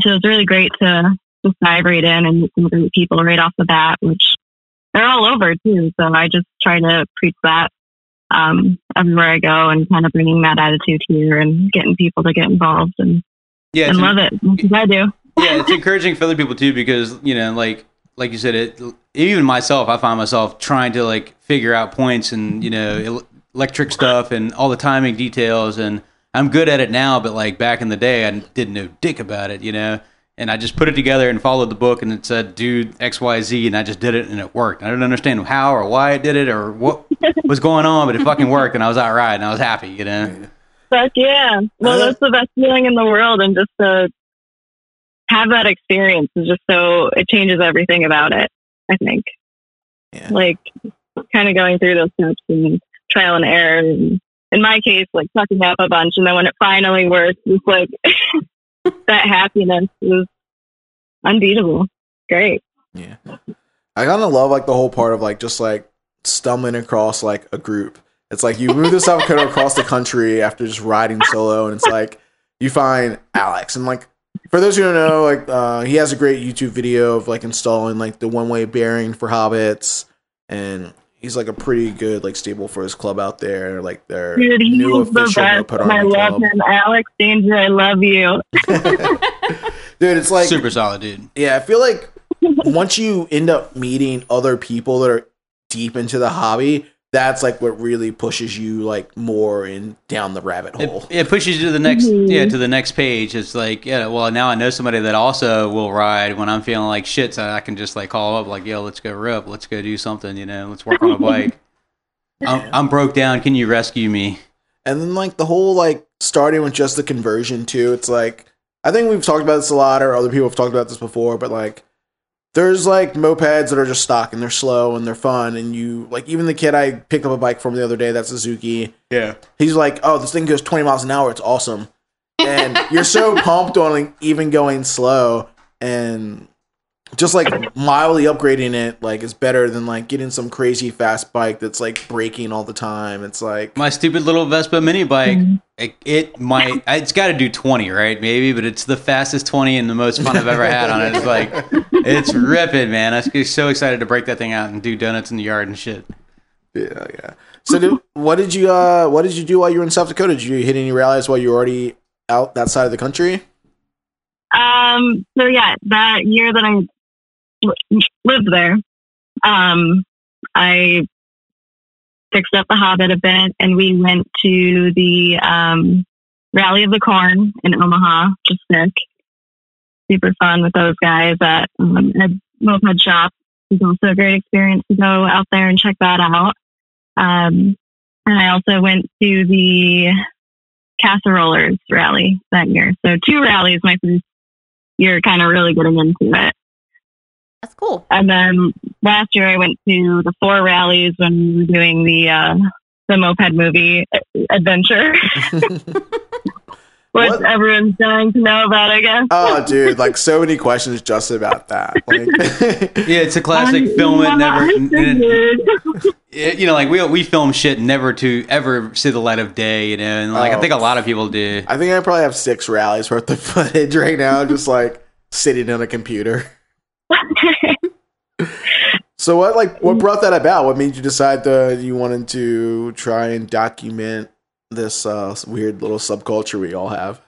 S6: so it was really great to just dive right in and meet some great people right off the bat, which they're all over too. So I just try to preach that um, everywhere I go and kind of bringing that attitude here and getting people to get involved and,
S3: Yeah,
S6: and love it. I do.
S3: yeah, it's encouraging for other people too because you know, like like you said, it even myself, I find myself trying to like figure out points and you know electric stuff and all the timing details, and I'm good at it now. But like back in the day, I didn't know dick about it, you know. And I just put it together and followed the book, and it said do X, Y, Z, and I just did it, and it worked. I didn't understand how or why it did it or what was going on, but it fucking worked, and I was all right, and I was happy, you know.
S6: Fuck yeah. Well,
S2: Uh,
S6: that's the best feeling in the world. And just to have that experience is just so, it changes everything about it, I think.
S2: Yeah.
S6: Like, kind of going through those steps and trial and error. And in my case, like fucking up a bunch. And then when it finally works, it's like that happiness is unbeatable. Great.
S2: Yeah. I kind of love like the whole part of like just like stumbling across like a group. It's like you move this out across the country after just riding solo, and it's like you find Alex, and like for those who don't know, like uh, he has a great YouTube video of like installing like the one way bearing for hobbits, and he's like a pretty good like stable for his club out there, like their
S6: Dude, he
S2: new
S6: was the
S2: official
S6: best.
S2: Moped
S6: And I
S2: Army
S6: love
S2: club.
S6: him. Alex Danger, I love you.
S2: Dude, it's like
S3: Super solid, dude.
S2: Yeah, I feel like once you end up meeting other people that are deep into the hobby, that's like what really pushes you like more in down the rabbit hole.
S3: It, it pushes you to the next,
S6: Mhm.
S3: yeah, to the next page. It's like, yeah, well, now I know somebody that also will ride when I'm feeling like shit, so I can just like call up, like, yo, let's go rip, let's go do something, you know, let's work on a bike. I'm, I'm broke down. Can you rescue me?
S2: And then like the whole like starting with just the conversion too. It's like I think we've talked about this a lot, or other people have talked about this before, but like there's like mopeds that are just stock and they're slow and they're fun, and you like even the kid I picked up a bike from the other day, that Suzuki.
S3: Yeah.
S2: he's like, "Oh, this thing goes 20 miles an hour. It's awesome." And you're so pumped on like, even going slow and just like mildly upgrading it like is better than like getting some crazy fast bike that's like braking all the time. It's like
S3: My stupid little Vespa mini bike, it, it might, it's got to do 20, right? Maybe, but it's the fastest 20 and the most fun I've ever had on it. It's like, it's ripping, man. i'm so excited to break that thing out and do donuts in the yard and shit.
S2: yeah, yeah. So did, what did you uh what did you do while you were in South Dakota? Did you hit any rallies while you were already out that side of the country?
S6: Um, so yeah, that year that I li- lived there, um, I fixed up the Hobbit bit, and we went to the um, Rally of the Corn in Omaha. Just sick, super fun with those guys at um, Ed Moped Shop. It was also a great experience to go out there and check that out. Um, and I also went to the Casserollers rally that year. So two rallies my first year kind of really getting into it.
S1: That's cool.
S6: And then last year I went to the four rallies when we were doing the uh, the moped movie uh, adventure, which
S2: What?
S6: everyone's dying to know about, I guess.
S2: Oh, dude, like so many questions just about that. Like,
S3: Yeah, it's a classic
S6: Um,
S3: film it never.
S6: I
S3: n- n- it- you know, like we we film shit never to ever see the light of day. You know, and like I
S2: Oh.
S3: think a lot of people do.
S2: I think I probably have six rallies worth of footage right now, just like sitting on a computer. So what like what brought that about? What made you decide that you wanted to try and document this uh, weird little subculture we all have?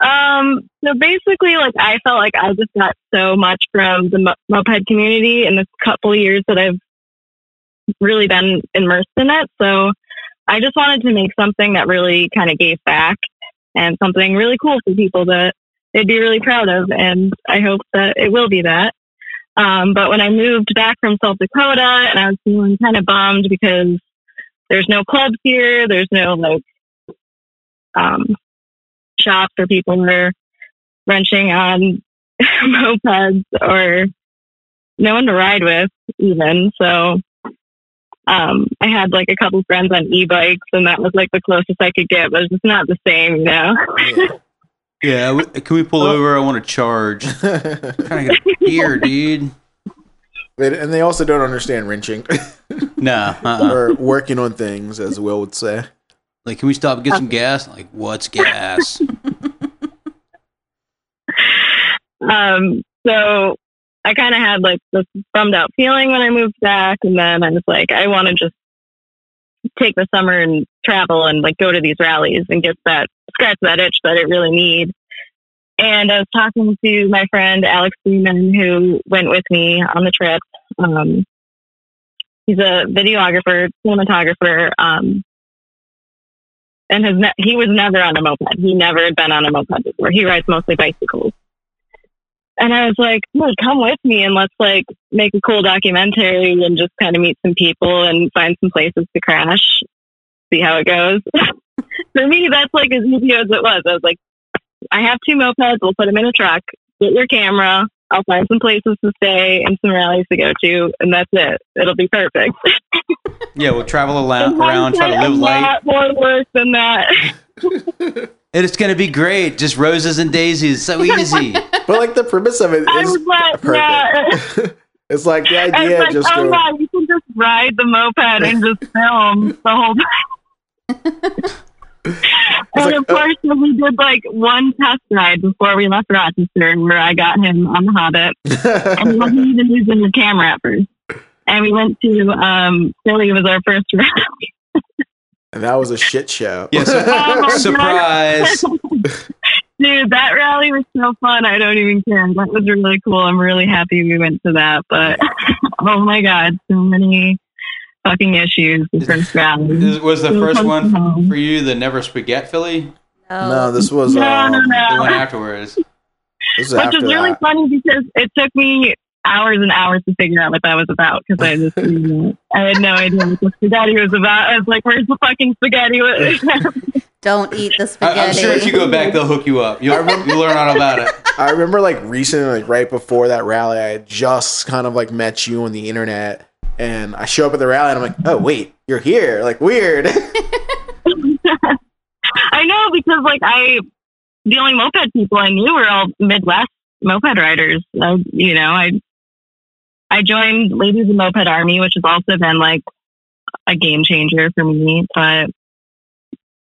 S6: Um, so basically, like I felt like I just got so much from the mo- moped community in the couple years that I've really been immersed in it. So I just wanted to make something that really kind of gave back and something really cool for people that they'd be really proud of. And I hope that it will be that. Um, but when I moved back from South Dakota and I was feeling kind of bummed because there's no clubs here, there's no like, um, shop for people who are wrenching on mopeds or no one to ride with even. So um, I had like a couple friends on e-bikes and that was like the closest I could get, but it's not the same, you know?
S3: Yeah, we- can we pull over? I want to charge. Trying to get here, dude.
S2: And they also don't understand wrenching
S3: No, uh-uh.
S2: or working on things, as Will would say.
S3: like, can we stop and get some gas? Like, what's gas?
S6: Um, so I kind of had like this bummed out feeling when I moved back. And then I was like, I want to just take the summer and travel and like go to these rallies and get that scratch that itch that it really needs. And I was talking to my friend Alex Freeman, who went with me on the trip. Um, he's a videographer, cinematographer, um, and has ne- he was never on a moped. He never had been on a moped before. He rides mostly bicycles. And I was like, well, come with me and let's like make a cool documentary and just kind of meet some people and find some places to crash, see how it goes. For me, that's like as easy as it was. I was like, I have two mopeds. We'll put them in a truck. Get your camera. I'll find some places to stay and some rallies to go to, and that's it. It'll be perfect.
S3: yeah, we'll travel ala-
S6: And
S3: around, try to live
S6: a
S3: light.
S6: lot more work than that.
S3: And it's gonna be great. Just roses and daisies. So easy.
S2: But like the premise of it is
S6: I
S2: is
S6: was like, yeah.
S2: perfect. it's like the
S6: I was
S2: idea
S6: like,
S2: just
S6: oh
S2: go,
S6: yeah, you can just ride the moped and just film the whole time. And
S2: like,
S6: of
S2: uh,
S6: course, we did like one test ride before we left Rochester, where I got him on the Hobbit, and he wasn't even using the camera at first. And we went to um, Philly was our first rally.
S2: and that was a shit show.
S3: Yeah, so-
S6: Oh
S3: surprise.
S6: Dude, that rally was so fun. I don't even care. That was really cool. I'm really happy we went to that. But oh my god, so many fucking issues the first rally.
S3: This was the first one
S6: to home.
S3: for you, the Never Spaghetti Philly?
S1: Oh,
S2: No, this was
S6: No,
S2: um,
S6: no, no.
S3: The one afterwards.
S2: This was
S6: Which
S2: after
S6: is really
S2: that.
S6: funny because it took me hours and hours to figure out what that was about because I just I had no idea what the spaghetti was about. I was like, "Where's the fucking spaghetti?"
S1: don't eat the
S3: I,
S1: spaghetti.
S3: I'm sure if you go back, they'll hook you up. You'll, you'll learn all about it.
S2: I remember like recently, like right before that rally, I had just kind of like met you on the internet, and I show up at the rally, and I'm like, "Oh wait, you're here!" Like weird.
S6: I know because like I the only moped people I knew were all Midwest moped riders. I, you know, I I joined Ladies of Moped Army, which has also been like a game changer for me. But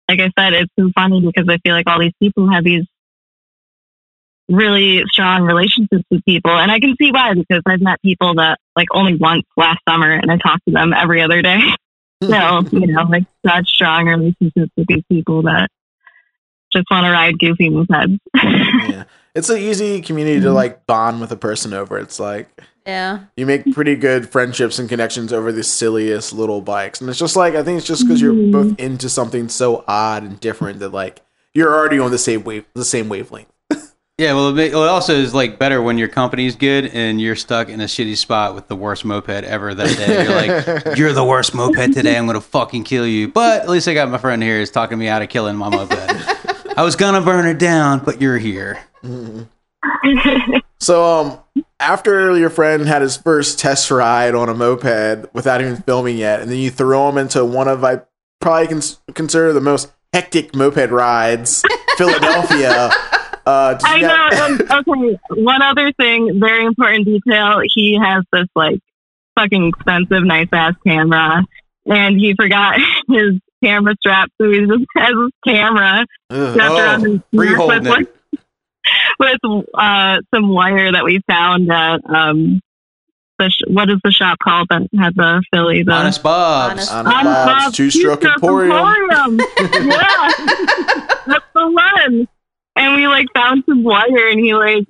S6: like I said, it's so funny because I feel like all these people have these really strong relationships with people, and I can see why because I've met people that like only once last summer, and I talk to them every other day. So you know, like such strong relationships with these people that just want to ride goofy mopeds.
S2: yeah, it's an easy community to like bond with a person over. It's like
S1: yeah.
S2: you make pretty good friendships and connections over the silliest little bikes, and it's just like I think it's just because you're
S6: Mhm.
S2: both into something so odd and different that like you're already on the same wave, the same wavelength.
S3: Yeah, well, it, also is like better when your company's good and you're stuck in a shitty spot with the worst moped ever that day. You're like, you're the worst moped today. I'm gonna fucking kill you. But at least I got my friend here who's talking me out of killing my moped. I was gonna burn it down, but you're here.
S2: So, um, after your friend had his first test ride on a moped without even filming yet, and then you throw him into one of I probably cons- consider the most hectic moped rides, Philadelphia. Uh,
S6: I know.
S2: got-
S6: And, okay, one other thing, very important detail. He has this like fucking expensive, nice ass camera, and he forgot his camera strap, so he just has his camera
S2: Ugh.
S6: wrapped around
S3: Oh,
S6: his neck with,
S3: it.
S6: with uh, some wire that we found at um, the sh- what is the shop called that had the Philly? The
S3: Honest Bob's.
S1: Honest-
S2: On
S6: Honest
S2: Bob's
S6: Bob's
S2: two stroke
S6: Two-Stroke
S2: emporium.
S6: Emporium. yeah, that's the one. And we like found some wire, and he like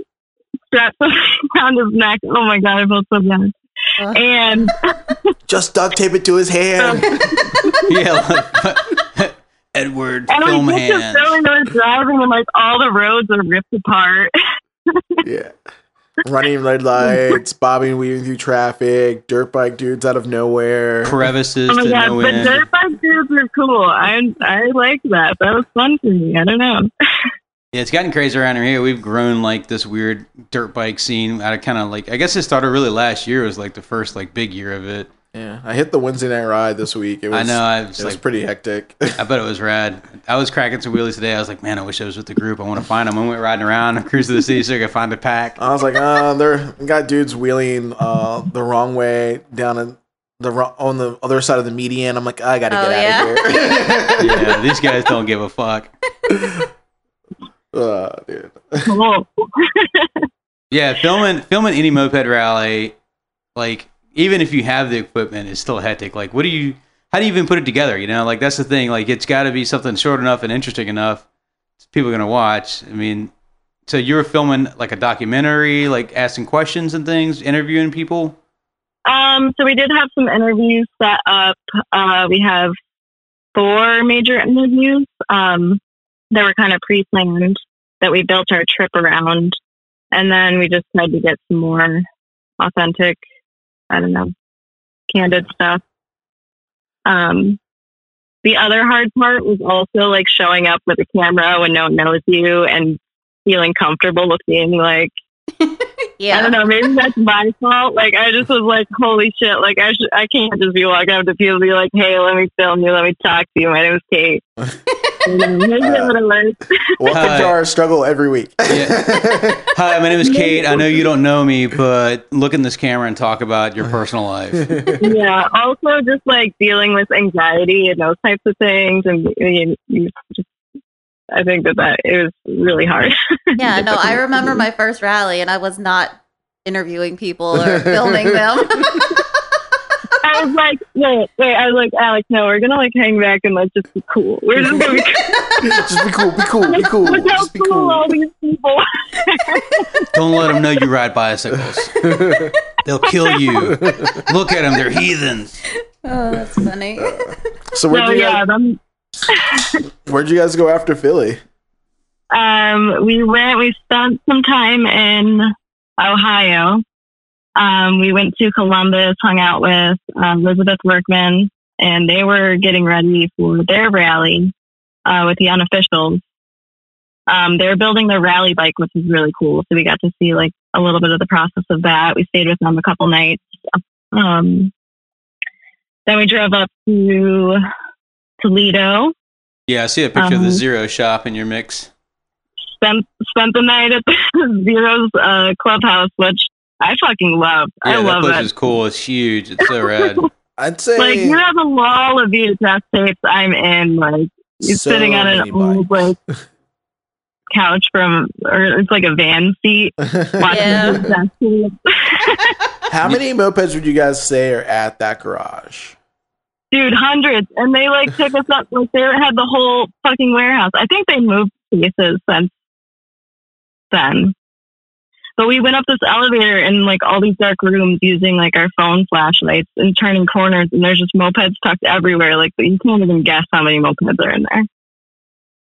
S6: strapped something around his neck. Oh my god, I felt so bad.
S1: Uh.
S6: And
S2: Just duct tape it to his hand.
S3: yeah, like, Edward
S6: and
S3: film
S6: we get to
S3: hands.
S6: Philly, and we're driving, and like all the roads are ripped apart.
S2: yeah. Running red lights, bobbing weaving through traffic, dirt bike dudes out of nowhere.
S3: Crevices
S6: Oh my
S3: to
S6: god,
S3: no
S6: but
S3: end.
S6: dirt bike dudes are cool. I I like that. That was fun for me. I don't know.
S3: Yeah, it's gotten crazy around here. We've grown like this weird dirt bike scene out of kind of like I guess it started really last year it was like the first like big year of it.
S2: Yeah, I hit the Wednesday night ride this week. It was,
S3: I know I was
S2: it was pretty hectic.
S3: I bet it was rad. I was cracking some wheelies today. I was like, man, I wish I was with the group. I want to find them. I went riding around, cruising the city so I could find a pack.
S2: I was like, uh, they're got dudes wheeling uh, the wrong way down in the on the other side of the median. I'm like, I gotta
S1: Oh,
S2: get out of here.
S3: Yeah, these guys don't give a fuck.
S2: uh, dude.
S3: Yeah, filming filming any moped rally, like even if you have the equipment, is still hectic. Like, what do you? How do you even put it together? You know, like that's the thing. Like, it's got to be something short enough and interesting enough people are gonna watch. I mean, so you were filming like a documentary, like asking questions and things, interviewing people.
S6: Um, so we did have some interviews set up. Uh, we have four major interviews um, that were kind of pre-planned that we built our trip around, and then we just tried to get some more authentic, I don't know, candid stuff. Um, the other hard part was also like showing up with a camera when no one knows you and feeling comfortable looking like
S1: Yeah.
S6: I don't know. Maybe that's my fault. Like I just was like, holy shit! Like I should, I can't just be walking up to people and be like, hey, let me film you, let me talk to you. My name is Kate. You know, Maybe it would have worked.
S2: Welcome
S3: Hi.
S2: to our struggle every week.
S3: Hi, my name is Kate. I know you don't know me, but look in this camera and talk about your personal life.
S6: yeah. Also, just like dealing with anxiety and those types of things, and you, you just, I think that that it was really hard.
S1: Yeah, no, I remember my first rally and I was not interviewing people or filming them.
S6: I was like, wait, wait. I was like, Alex, no, we're gonna like hang back and let's just be cool. We're just gonna be cool.
S2: Just be cool. Be cool. Be cool.
S6: Look how
S2: Just be
S6: cool
S2: cool.
S6: all these people.
S3: Don't let them know you ride bicycles. They'll kill you. Look at them; they're heathens.
S1: oh, that's funny.
S2: So where'd
S6: So
S2: you
S6: yeah,
S2: guys, where'd you guys go after Philly?
S6: um, we went. We spent some time in Ohio. Um, we went to Columbus, hung out with um, Elizabeth Workman, and they were getting ready for their rally uh, with the unofficials. Um, they were building their rally bike, which is really cool. So we got to see like a little bit of the process of that. We stayed with them a couple nights. Um, then we drove up to Toledo,
S3: Yeah, I see a picture of the
S6: Um,
S3: Zero shop in your mix.
S6: spent spent the night at the Zero's uh, clubhouse, which I fucking love.
S3: Yeah,
S6: I
S3: that
S6: love
S3: place
S6: it.
S3: is cool. It's huge. It's so rad.
S2: I'd say
S6: Like you have a wall of VHS tapes. I'm in. Like you're
S2: so
S6: sitting on an
S2: many
S6: old like couch from, or it's like a van seat watching
S1: Yeah.
S6: VHS.
S2: How many mopeds would you guys say are at that garage?
S6: Dude, hundreds, and they like took us up. Like they had the whole fucking warehouse. I think they moved pieces since then. But we went up this elevator in like all these dark rooms using like our phone flashlights and turning corners, and there's just mopeds tucked everywhere. Like you can't even guess how many mopeds are in there.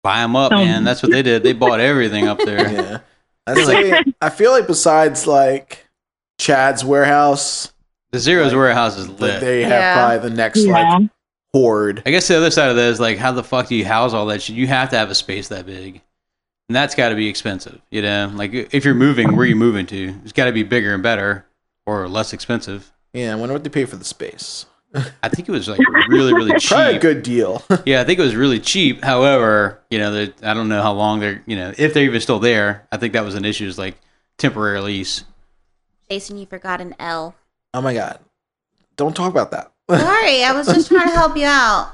S3: Buy them up,
S6: So-
S3: man. That's what they did. They bought everything up there.
S2: Yeah. I'd say, I feel like besides like Chad's warehouse,
S3: The Zero's
S2: Like,
S3: warehouse is lit.
S2: they have
S1: Yeah.
S2: probably the next
S6: Yeah.
S2: like horde.
S3: I guess the other side of that is like, how the fuck do you house all that shit? You have to have a space that big, and that's got to be expensive. You know, like if you're moving, where are you moving to? It's got to be bigger and better, or less expensive.
S2: Yeah, I wonder what they pay for the space.
S3: I think it was like really, really
S2: Probably a
S3: cheap.
S2: good deal.
S3: Yeah, I think it was really cheap. However, you know, the- I don't know how long they're, you know, if they're even still there. I think that was an issue, is like temporary lease.
S1: Jason, you forgot an L.
S2: oh my god. don't talk about that.
S1: Sorry, I was just trying to help you out.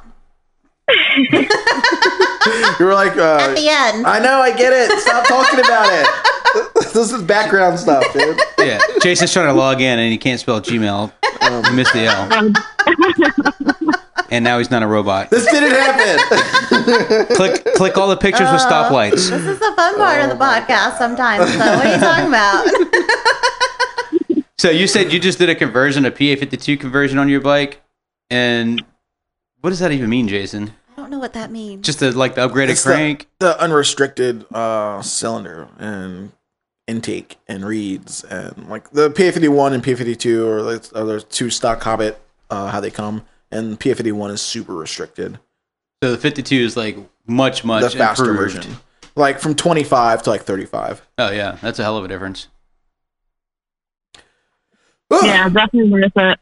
S2: you were like, uh,
S1: At the end.
S2: I know, I get it. Stop talking about it. this is background stuff, dude.
S3: Yeah, Jason's trying to log in and he can't spell Gmail. He missed the L, and now he's not a robot.
S2: This didn't happen.
S3: click, click all the pictures with stoplights.
S1: This is the fun part of the podcast sometimes. So what are you talking about?
S3: So you said you just did a conversion, a PA52 conversion on your bike, and what does that even mean, Jason?
S1: I don't know what that means.
S3: Just the like the upgraded
S2: It's the-
S3: crank.
S2: the unrestricted uh, cylinder and intake and reeds and like the PA51 and PA52 or like are the two stock Hobbit uh, how they come and PA51 is super restricted.
S3: So the 52 is like much much
S2: The
S3: much
S2: faster
S3: improved.
S2: version, like from 25 to like 35.
S3: Oh yeah, that's a hell of a difference.
S2: Ugh.
S6: Yeah, definitely worth it.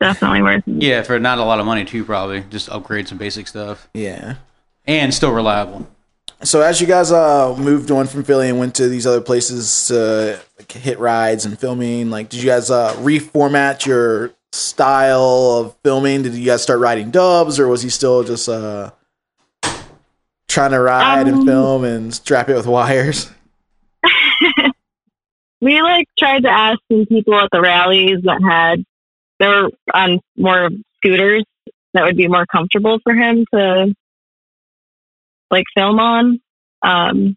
S6: Definitely worth it.
S3: Yeah, for not a lot of money too, probably just upgrade some basic stuff
S2: yeah.
S3: and still reliable.
S2: So as you guys uh moved on from Philly and went to these other places to like, hit rides and filming, like did you guys uh reformat your style of filming? Did you guys start riding dubs or was he still just uh trying to ride and
S6: Um,
S2: film and strap it with wires?
S6: we like tried to ask some people at the rallies that had they were on more scooters that would be more comfortable for him to like film on. Um,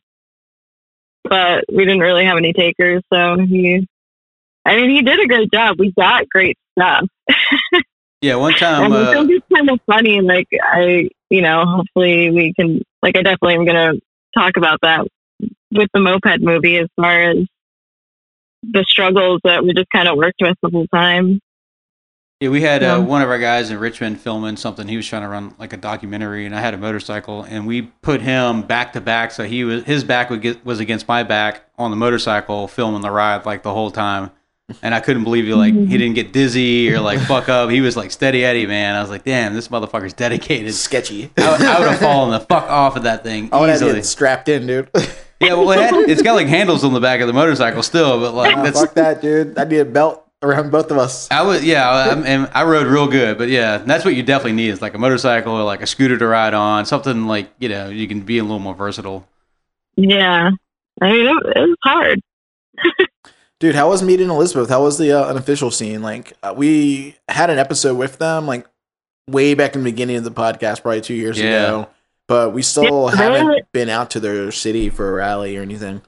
S6: but we didn't really have any takers, so he. I mean, he did a great job. We got great stuff.
S3: Yeah, one time.
S6: and
S3: Uh,
S6: it's kind of funny. Like I, you know, hopefully we can. Like I definitely am going to talk about that with the moped movie as far as the struggles that we just kind of worked with the whole time.
S3: Yeah, we had
S6: Yeah.
S3: uh, one of our guys in Richmond filming something. He was trying to run like a documentary, and I had a motorcycle, and we put him back to back, so he was his back would get, was against my back on the motorcycle, filming the ride like the whole time. And I couldn't believe he like he didn't get dizzy or like fuck up. He was like steady Eddie, man. I was like, damn, this motherfucker's dedicated.
S2: Sketchy.
S3: I, would- I would have fallen the fuck off of that thing
S2: I would have
S3: easily.
S2: it strapped in, dude.
S3: Yeah, well, it had, it's got like handles on the back of the motorcycle still, but like
S2: Nah,
S3: that's
S2: fuck that, dude. I need a belt around both of us.
S3: I was yeah, I, and I rode real good, but yeah, that's what you definitely need is like a motorcycle or like a scooter to ride on, something like you know you can be a little more versatile.
S6: Yeah, I mean it, it was hard.
S2: Dude, how was meeting Elizabeth? How was the uh, unofficial scene? Like, uh, we had an episode with them, like way back in the beginning of the podcast, probably two years
S3: Yeah.
S2: ago. But we still
S6: Yeah,
S2: haven't
S6: really?
S2: been out to their city for a rally or anything.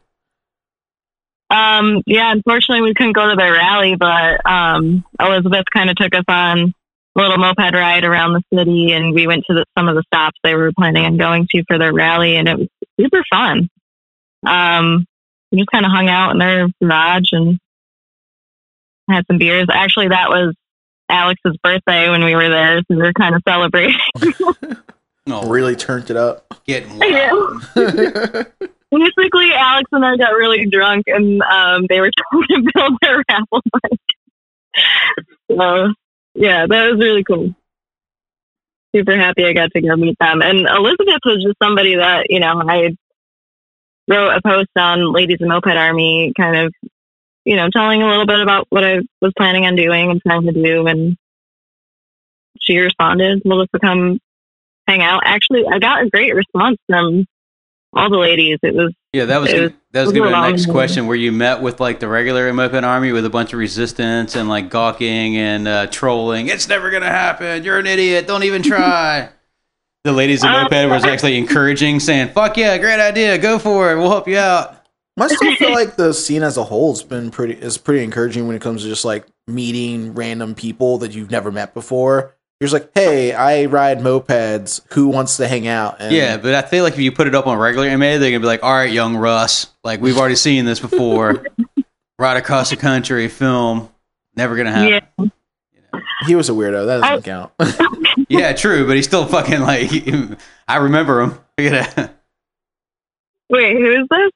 S6: Um, yeah, unfortunately we couldn't go to their rally, but um, Elizabeth kind of took us on a little moped ride around the city, and we went to the, some of the stops they were planning on going to for their rally, and it was super fun. Um, we just kind of hung out in their garage and had some beers. Actually, that was Alex's birthday when we were there, so we were kind of celebrating.
S3: No,
S2: Really turned it up.
S3: getting
S6: Yeah. Basically, Alex and I got really drunk, and um, they were trying to build their raffle bike. so, yeah, that was really cool. Super happy I got to go meet them. And Elizabeth was just somebody that, you know, I wrote a post on Ladies in Moped Army, kind of, you know, telling a little bit about what I was planning on doing and trying to do. And she responded, Melissa, come hang out. Actually, I got a great response from all the ladies. It was
S3: Yeah, that was
S6: It was-
S3: that was
S6: it was
S3: gonna be
S6: a
S3: the
S6: long
S3: next question. Where you met with like the regular moped army with a bunch of resistance and like gawking and uh, trolling. It's never gonna happen. You're an idiot. Don't even try. the ladies in
S6: Um,
S3: moped was actually encouraging, saying, "Fuck yeah, great idea. Go for it. We'll help you out."
S2: I still feel like the scene as a whole has been pretty is pretty encouraging when it comes to just like meeting random people that you've never met before. You're just like, hey, I ride mopeds. Who wants to hang out? And
S3: Yeah, but I feel like if you put it up on regular MA, they're gonna be like, "All right, young Russ, like we've already seen this before. Ride across the country, film, never gonna happen."
S6: yeah.
S2: he was a weirdo. That doesn't count.
S3: Yeah, true, but he's still fucking like. I remember him. Look at that.
S6: Wait, who is this?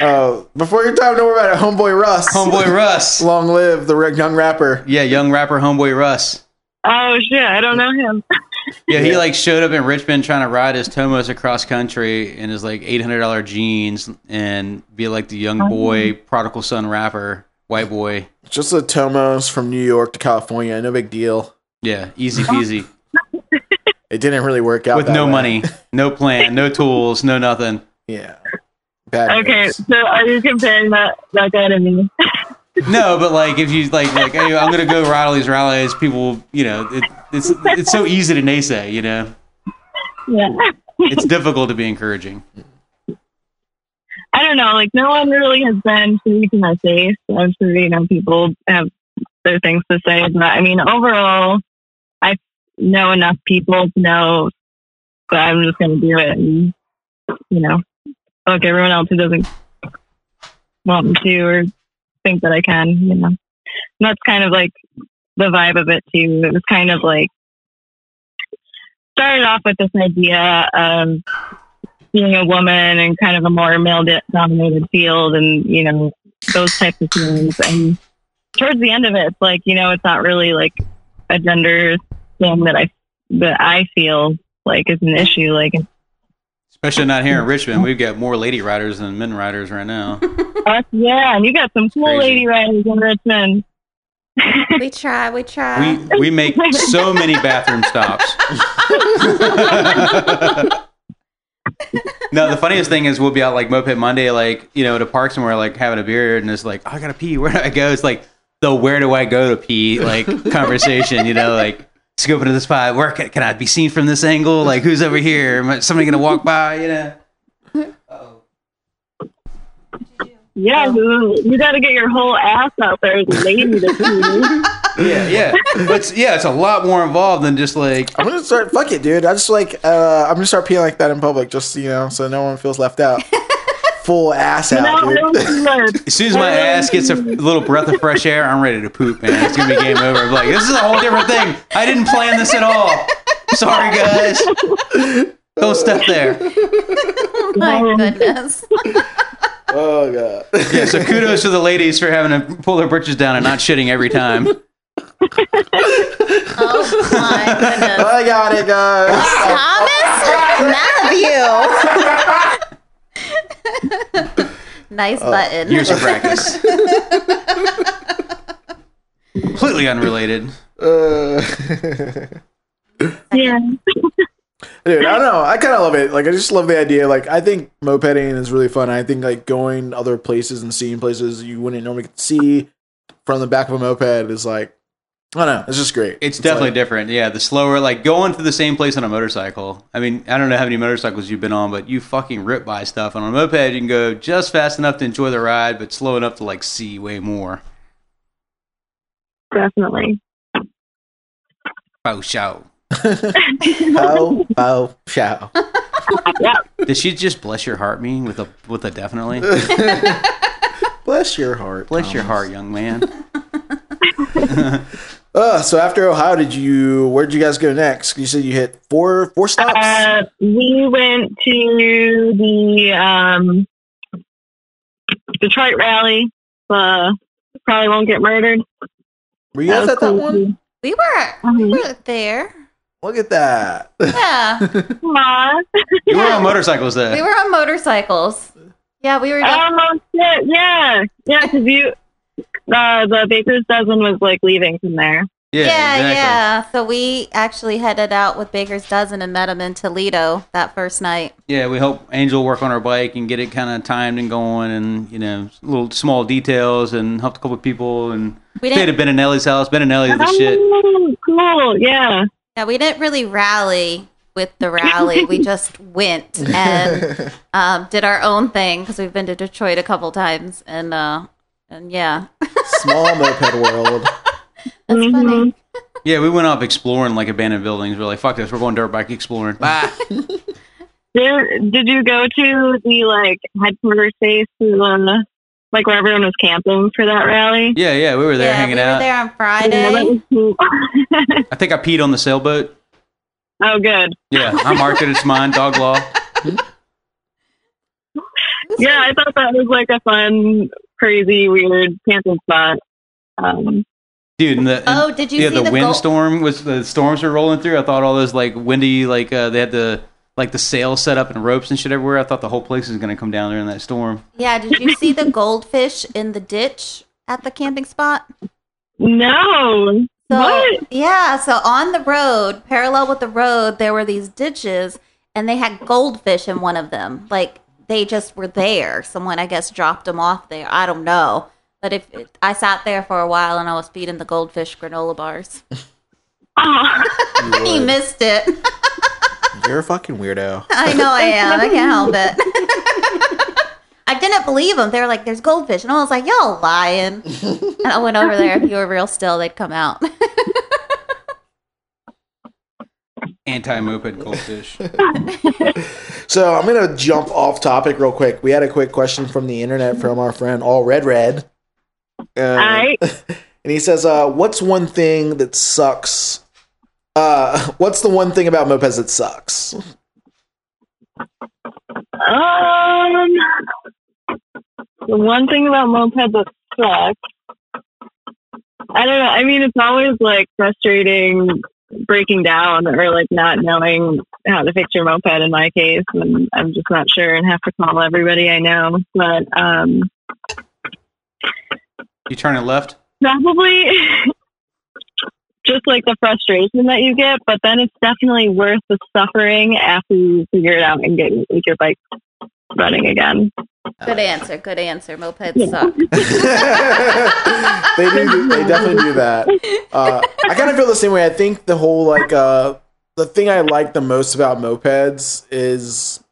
S2: uh, before your time, don't worry about it. Homeboy Russ.
S3: Homeboy Russ.
S2: Long live the young rapper.
S3: Yeah, young rapper Homeboy Russ.
S6: Oh shit, I don't know him.
S3: Yeah, he like showed up in Richmond trying to ride his Tomos across country in his like eight hundred dollar jeans and be like the young uh-huh. boy prodigal son rapper white boy.
S2: Just the Tomos from New York to California. No big deal.
S3: Yeah, easy uh-huh. peasy.
S2: It didn't really work out
S3: With
S2: that
S3: no
S2: way.
S3: money, no plan, no tools, no nothing.
S2: Yeah. Bad
S6: Okay,
S2: news.
S6: so are you comparing that that guy to me?
S3: No, but like if you like like hey, I'm gonna go ride all these rallies, people, you know, it, it's it's so easy to naysay, you know.
S6: Yeah.
S3: It's difficult to be encouraging.
S6: I don't know. Like, no one really has been to to my face. I'm sure, you know, people have their things to say. But I mean, overall, I know enough people to know that I'm just to do it. And, you know, fuck everyone else who doesn't want me to or think that I can, you know. And that's kind of like the vibe of it, too. It was kind of like, started off with this idea of being a woman in kind of a more male dominated field and, you know, those types of things. And towards the end of it, it's like, you know, it's not really like a gender thing that I, that I feel like is an issue. Like,
S3: Especially not here in Richmond. We've got more lady riders than men riders right now.
S6: us, uh, yeah, and you got some cool
S3: Crazy.
S6: lady riders in Richmond.
S1: We try, we try.
S3: We we make so many bathroom stops. no, the funniest thing is we'll be out like Moped Monday, like you know, at a park somewhere, like having a beer, and it's like, oh, I gotta pee. Where do I go? It's like the where do I go to pee like conversation. You know, like let's go into this spot. Where can, can I be seen from this angle? Like who's over here? Am I- Somebody gonna walk by? You know. Uh oh.
S6: Yeah, you, you got to get your whole ass out there as a lady to see.
S3: Yeah, yeah. But it's, yeah, it's a lot more involved than just like
S2: I'm gonna start. Fuck it, dude. I just like. Uh, I'm gonna start peeing like that in public, just you know, so no one feels left out. Full ass out,
S6: No,
S2: dude.
S3: As soon as my ass gets a little breath of fresh air, I'm ready to poop, man. It's gonna be game over. I'm like, this is a whole different thing. I didn't plan this at all. Sorry, guys. Don't step there.
S1: My goodness.
S2: Oh god.
S3: Yeah, so kudos to the ladies for having to pull their britches down and not shitting every time.
S1: Oh my goodness.
S2: I got it, guys.
S1: Thomas? None of you. nice button.
S3: Years of practice. Completely unrelated.
S2: Uh,
S6: Yeah.
S2: dude, I don't know. I kind of love it. Like, I just love the idea. Like, I think mopeding is really fun. I think like going other places and seeing places you wouldn't normally see from the back of a moped is like, I don't know. It's just great.
S3: It's definitely
S2: like-
S3: different. Yeah, the slower, like going to the same place on a motorcycle. I mean, I don't know how many motorcycles you've been on, but you fucking rip by stuff. And on a moped, you can go just fast enough to enjoy the ride, but slow enough to like see way more.
S6: Definitely.
S3: Oh, show.
S2: Pow, pow, show.
S6: Yeah.
S3: Did she just bless your heart me with a with a definitely?
S2: Bless your heart.
S3: Bless your heart, young man.
S2: Uh, so after Ohio, did you? Where did you guys go next? You said you hit four four stops.
S6: Uh, we went to the um, Detroit rally. Uh, probably won't get murdered.
S2: Were you guys
S6: was
S2: at that one?
S1: We were, we
S6: Mhm.
S1: were there.
S2: Look at that.
S1: Yeah.
S6: Aw.
S3: You were on motorcycles though.
S1: We were on motorcycles. Yeah, we were.
S6: Oh shit! Yeah, yeah. Because you, uh, the Baker's dozen was like leaving from there.
S3: yeah,
S1: yeah,
S3: exactly.
S1: yeah. So we actually headed out with Baker's Dozen and met him in Toledo that first night.
S3: Yeah, we helped Angel work on her bike and get it kind of timed and going, and you know, little small details, and helped a couple of people. And
S1: We
S3: stayed
S1: didn't.
S3: at Ben and Ellie's house. Ben and Ellie's the shit.
S6: Oh, cool. Yeah.
S1: Yeah, we didn't really rally with the rally. we just went and um, did our own thing because we've been to Detroit a couple times, and uh, and yeah,
S2: Small moped world.
S1: that's
S6: Mhm.
S1: funny.
S3: Yeah, we went off exploring like abandoned buildings. We're like, fuck this, we're going dirt bike exploring. Bye.
S6: Did, did you go to the like headquarters space, uh, like where everyone was camping for that rally?
S3: yeah, yeah, we were there
S1: yeah,
S3: hanging
S1: we were
S3: out.
S1: there on Friday.
S3: I think I peed on the sailboat.
S6: oh, good.
S3: Yeah, I marked it. It's mine. Dog law.
S6: Yeah, I thought that was like a fun, crazy, weird camping spot. Um,
S3: Dude, and the and-
S1: Oh, did you
S3: yeah,
S1: see
S3: the,
S1: the gold-
S3: windstorm was the storms were rolling through. I thought all those like windy, like uh, they had the like the sails set up and ropes and shit everywhere. I thought the whole place was gonna come down during that storm.
S1: Yeah, did you see the goldfish in the ditch at the camping spot?
S6: No.
S1: So
S6: What?
S1: yeah, so on the road, parallel with the road, there were these ditches, and they had goldfish in one of them. Like they just were there. Someone, I guess, dropped them off there. I don't know. But if I sat there for a while and I was feeding the goldfish granola bars, he missed it.
S2: You're a fucking weirdo.
S1: I know I am. I can't help it. I didn't believe them. They were like, "There's goldfish," and I was like, "Y'all lying." and I went over there. If you were real still, they'd come out.
S3: Anti moped goldfish.
S2: So I'm gonna jump off topic real quick. We had a quick question from the internet from our friend All Red Red. Uh,
S6: Alright.
S2: And he says, uh, "What's one thing that sucks? Uh, what's the one thing about mopeds that sucks?"
S6: Um, the one thing about mopeds that sucks, I don't know. I mean, it's always like frustrating breaking down or like not knowing how to fix your moped in my case, and I'm just not sure and have to call everybody I know. But um,
S3: You turn it left.
S6: probably just like the frustration that you get, but then it's definitely worth the suffering after you figure it out and get like, your bike running again.
S1: Good answer. Good answer. Mopeds suck.
S2: they do. They definitely do that. Uh, I kind of feel the same way. I think the whole like uh, the thing I like the most about mopeds is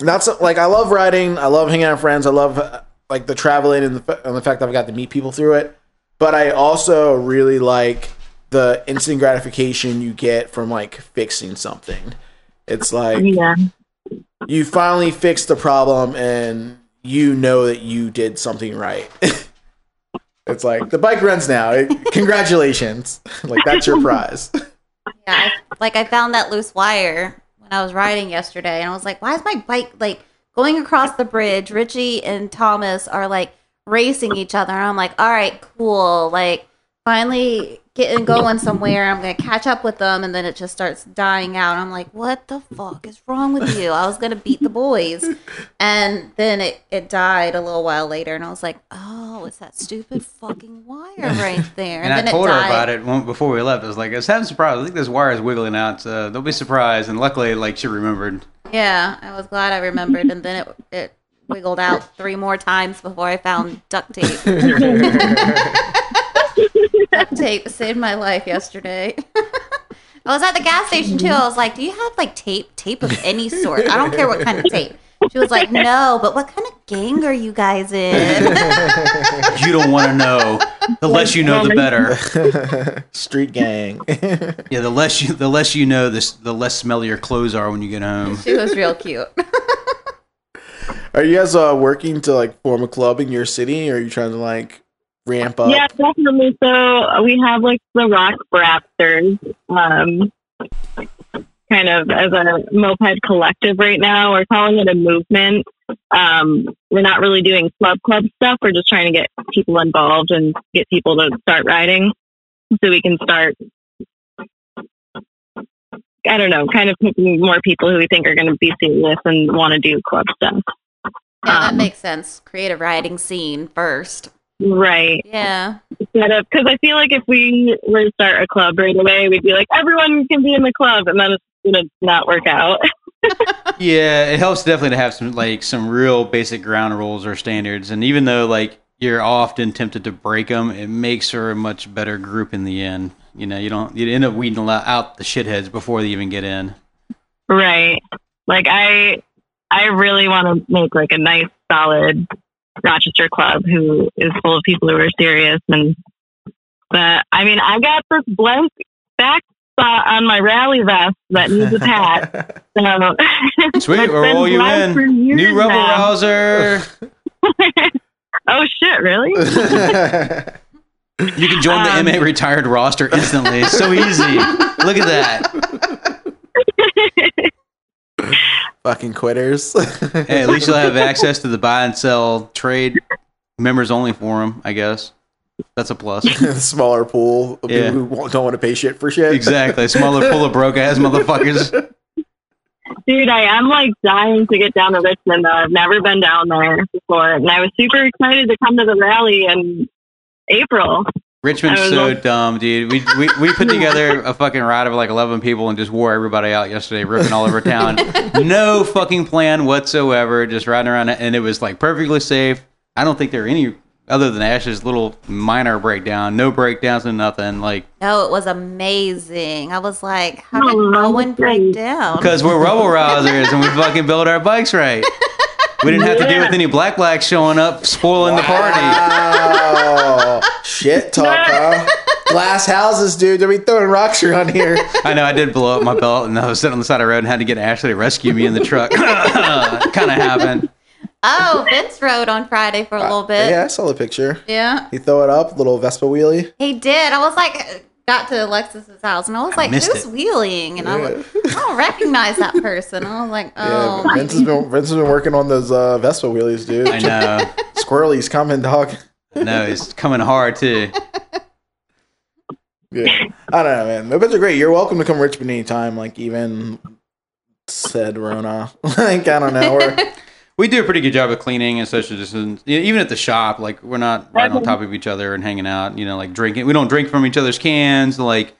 S2: not so like I love riding. I love hanging out with friends. I love uh, like the traveling and the, and the fact that I've got to meet people through it. But I also really like the instant gratification you get from like fixing something. It's like
S6: Yeah.
S2: You finally fixed the problem and you know that you did something right. it's like the bike runs now. Congratulations. like that's your prize.
S1: Yeah, I, like I found that loose wire when I was riding yesterday, and I was like, "Why is my bike like going across the bridge?" Richie and Thomas are like racing each other, and I'm like, "All right, cool." Like finally getting going somewhere. I'm gonna catch up with them, and then it just starts dying out. I'm like, "What the fuck is wrong with you?" I was gonna beat the boys, and then it it died a little while later, and I was like, "Oh, it's that stupid fucking wire right there."
S3: And, I
S1: then
S3: told her
S1: died.
S3: about it one- before we left. I was like, I was having surprise. I think this wire is wiggling out. So don't be surprised. And luckily, like she remembered.
S1: Yeah, I was glad I remembered, and then it it wiggled out three more times before I found duct tape. duct tape saved my life yesterday. I was at the gas station too. I was like, "Do you have like tape, tape of any sort? I don't care what kind of tape." She was like, "No, but what kind of gang are you guys in?"
S3: You don't want to know. The less you know, the better.
S2: Street gang.
S3: Yeah, the less you the less you know, this the less smelly your clothes are when you get home.
S1: she was real cute.
S2: are you guys uh, working to like form a club in your city or are you trying to like ramp up?
S6: Yeah, definitely. So we have like the Rock Raptors, um, kind of as a moped collective right now. We're calling it a movement. Um, we're not really doing club club stuff. We're just trying to get people involved and get people to start riding so we can start. I don't know, kind of picking more people who we think are going to be serious and want to do club stuff.
S1: Yeah, that
S6: Um,
S1: makes sense. Create a riding scene first.
S6: Right.
S1: Yeah.
S6: instead of because I feel like if we were to start a club right away, we'd be like everyone can be in the club, and then it's gonna not work out.
S3: Yeah, it helps definitely to have some like some real basic ground rules or standards, and even though like you're often tempted to break them, it makes her a much better group in the end. You know, you don't you end up weeding a lot out the shitheads before they even get in.
S6: right. Like I, I really want to make like a nice, solid Rochester club who is full of people who are serious. And but I mean, I got this blank back spot on my rally vest that needs a pat. So
S3: Sweet,
S6: it's
S3: we'll
S6: been
S3: roll you in. New rebel
S6: now.
S3: rouser.
S6: Oh shit! Really?
S3: You can join
S6: Um,
S3: the MA retired roster instantly. It's so easy. Look at that.
S2: Fucking quitters.
S3: Hey, at least you'll have access to the buy and sell trade members only forum, I guess. That's a plus.
S2: Smaller pool of
S3: Yeah.
S2: people who don't want to pay shit for shit.
S3: Exactly. Smaller pool of broke ass motherfuckers.
S6: Dude, I am like dying to get down to Richmond though. I've never been down there before. And I was super excited to come to the rally in April.
S3: Richmond's so
S6: on-
S3: dumb, dude. We, we we put together a fucking ride of like eleven people and just wore everybody out yesterday, ripping all over town. no fucking plan whatsoever, just riding around, and it was like perfectly safe. I don't think there were any other than Ash's little minor breakdown. No breakdowns and nothing. Like
S1: No, it was amazing. I was like, how did no one break down?
S3: because we're rubble rousers and we fucking build our bikes right. We didn't have to deal with any black blacks showing up spoiling the party.
S2: Wow. Shit talk, huh? Glass houses, dude. They'll be throwing rocks around here.
S3: I know I did blow up my belt and I was sitting on the side of the road and had to get Ashley to rescue me in the truck. kind of happened.
S1: oh, Vince rode on Friday for a uh, little bit.
S2: Yeah, I saw the picture.
S1: Yeah.
S2: He throw it up, little Vespa wheelie.
S1: He did. I was like, got to Alexis's house, and I was like,
S3: missed
S1: "Who's
S3: it.
S1: wheeling?" And I was, I don't recognize that person. I was like,
S2: Yeah,
S1: "Oh,
S2: Vince has been Vince has been working on those uh, Vespa wheelies, dude.
S3: I know.
S2: Squirrely's coming, dog.
S3: No, he's coming hard too.
S2: Yeah. I don't know, man. Mopeds are great. You're welcome to come to Richmond anytime. Like even said Rona. like I don't know. We're,
S3: We do a pretty good job of cleaning and social distance. Even at the shop, like we're not right on top of each other and hanging out. You know, like drinking. We don't drink from each other's cans. Like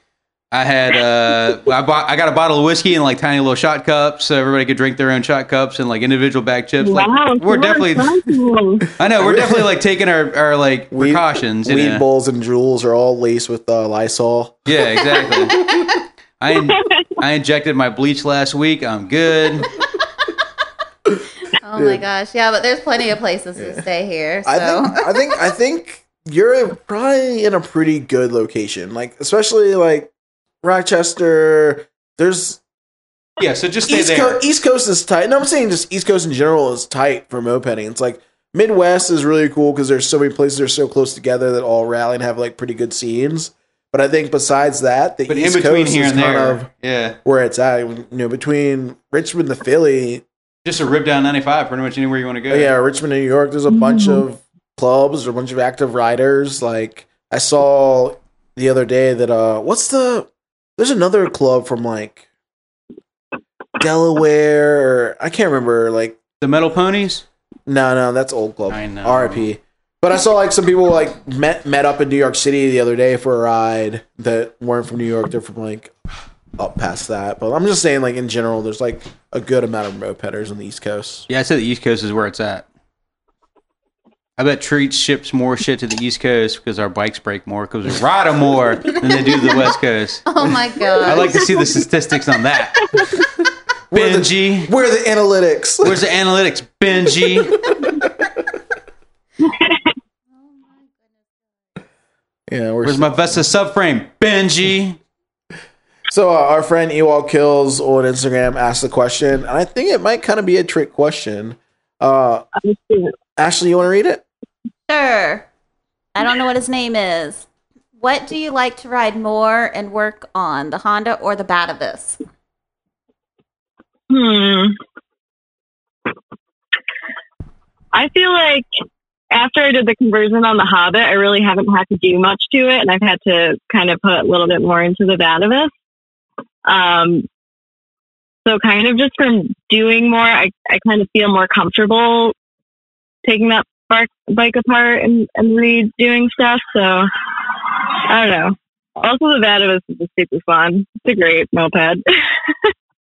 S3: I had, uh, I bought, I got a bottle of whiskey in like tiny little shot cups, so everybody could drink their own shot cups and like individual bag chips. Like
S6: wow,
S3: we're definitely. I know we're definitely like taking our, our like
S2: weed,
S3: precautions. you
S2: weed
S3: know?
S2: bowls and Juuls are all laced with uh, Lysol.
S3: Yeah, exactly. I in, I injected my bleach last week. I'm good.
S1: Oh my gosh, yeah." But there's plenty of places to stay here. So
S2: I think I think I think you're probably in a pretty good location. Like especially like Rochester. There's
S3: Yeah, so just stay
S2: East
S3: there.
S2: Coast. East Coast is tight. No, I'm saying just East Coast in general is tight for mopeding. It's like Midwest is really cool because there's so many places that are so close together that all rally and have like pretty good scenes. But I think besides that, the
S3: but
S2: East
S3: in between
S2: Coast
S3: here
S2: is
S3: and
S2: kind
S3: there,
S2: of
S3: yeah,
S2: where it's at. You know, between Richmond to Philly,
S3: just a rip down 95, pretty much anywhere you want to go.
S2: Oh, yeah, Richmond, New York. There's a bunch of clubs, or a bunch of active riders. Like I saw the other day that uh, what's the? There's another club from like Delaware. Or, I can't remember. Like
S3: the metal ponies.
S2: no, no, that's old club.
S3: I know.
S2: RIP. But I saw like some people like met met up in New York City the other day for a ride that weren't from New York. They're from like up past that. But I'm just saying, like in general, there's like a good amount of mopeders on the East Coast.
S3: Yeah, I said the East Coast is where it's at. I bet Treats ships more shit to the East Coast because our bikes break more because we ride them more than they do the West Coast.
S1: oh my god,
S3: I like to see the statistics on that.
S2: Where the-
S3: Benji,
S2: Where are the analytics?
S3: where's the analytics? Benji,
S2: yeah, we're
S3: where's my Vespa subframe? Benji.
S2: So uh, our friend Ewald Kills on Instagram asked the question, and I think it might kind of be a trick question. Uh, Ashley, you want to read it?
S1: Sure. I don't know what his name is. What do you like to ride more and work on, the Honda or the Batavus?
S6: Hmm. I feel like after I did the conversion on the Hobbit, I really haven't had to do much to it, and I've had to kind of put a little bit more into the Batavus. Um, so kind of just from doing more, I, I kind of feel more comfortable taking that spark bike apart and, and redoing stuff. So I don't know. Also, the Batavus is just super fun. It's a great moped.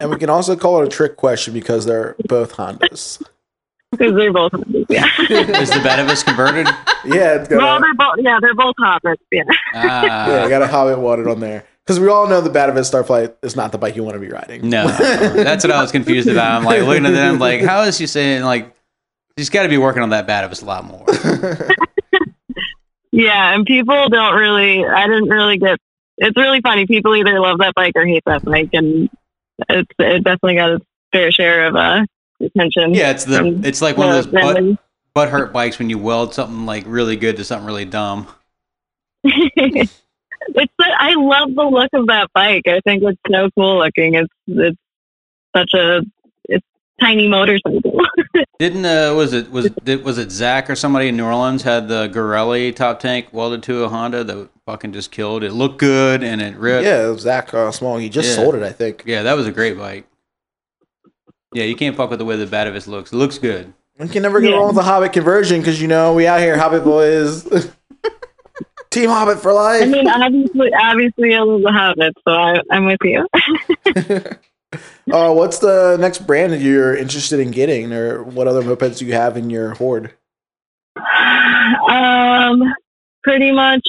S2: And we can also call it a trick question because they're both Hondas.
S6: because they're both yeah.
S3: Is the Batavus converted?
S2: Yeah, it's got
S6: well,
S2: a,
S6: they're both yeah, they're both hobbits. Yeah,
S3: Ah,
S2: yeah, I got a Hobbit wanted on there because we all know the Batavus Starflight is not the bike you want to be riding.
S3: No, that's what I was confused about. I'm like looking at them, like, how is she saying like she's got to be working on that Batavus a lot more?
S6: yeah, and people don't really. I didn't really get. It's really funny. People either love that bike or hate that bike, and it's it definitely got its fair share of uh attention.
S3: Yeah, it's the
S6: from
S3: it's like one of those butt, butt hurt bikes when you weld something like really good to something really dumb.
S6: it's the, I love the look of that bike. I think it's so cool looking. It's it's such a it's tiny motorcycle.
S3: Didn't uh was it was it was it Zach or somebody in New Orleans had the Garelli top tank welded to a Honda that fucking just killed. It looked good and it ripped.
S2: Yeah, it was Zach uh, Small. He just
S3: Yeah.
S2: sold it, I think.
S3: Yeah, that was a great bike. Yeah, you can't fuck with the way the Batavus looks. It looks good.
S2: We can never go
S6: Yeah.
S2: wrong with the Hobbit conversion because you know we out here Hobbit boys. Team Hobbit for life.
S6: I mean, obviously, obviously, I love the Hobbit, so I, I'm with you.
S2: Uh, what's the next brand that you're interested in getting, or what other mopeds do you have in your horde?
S6: Um, pretty much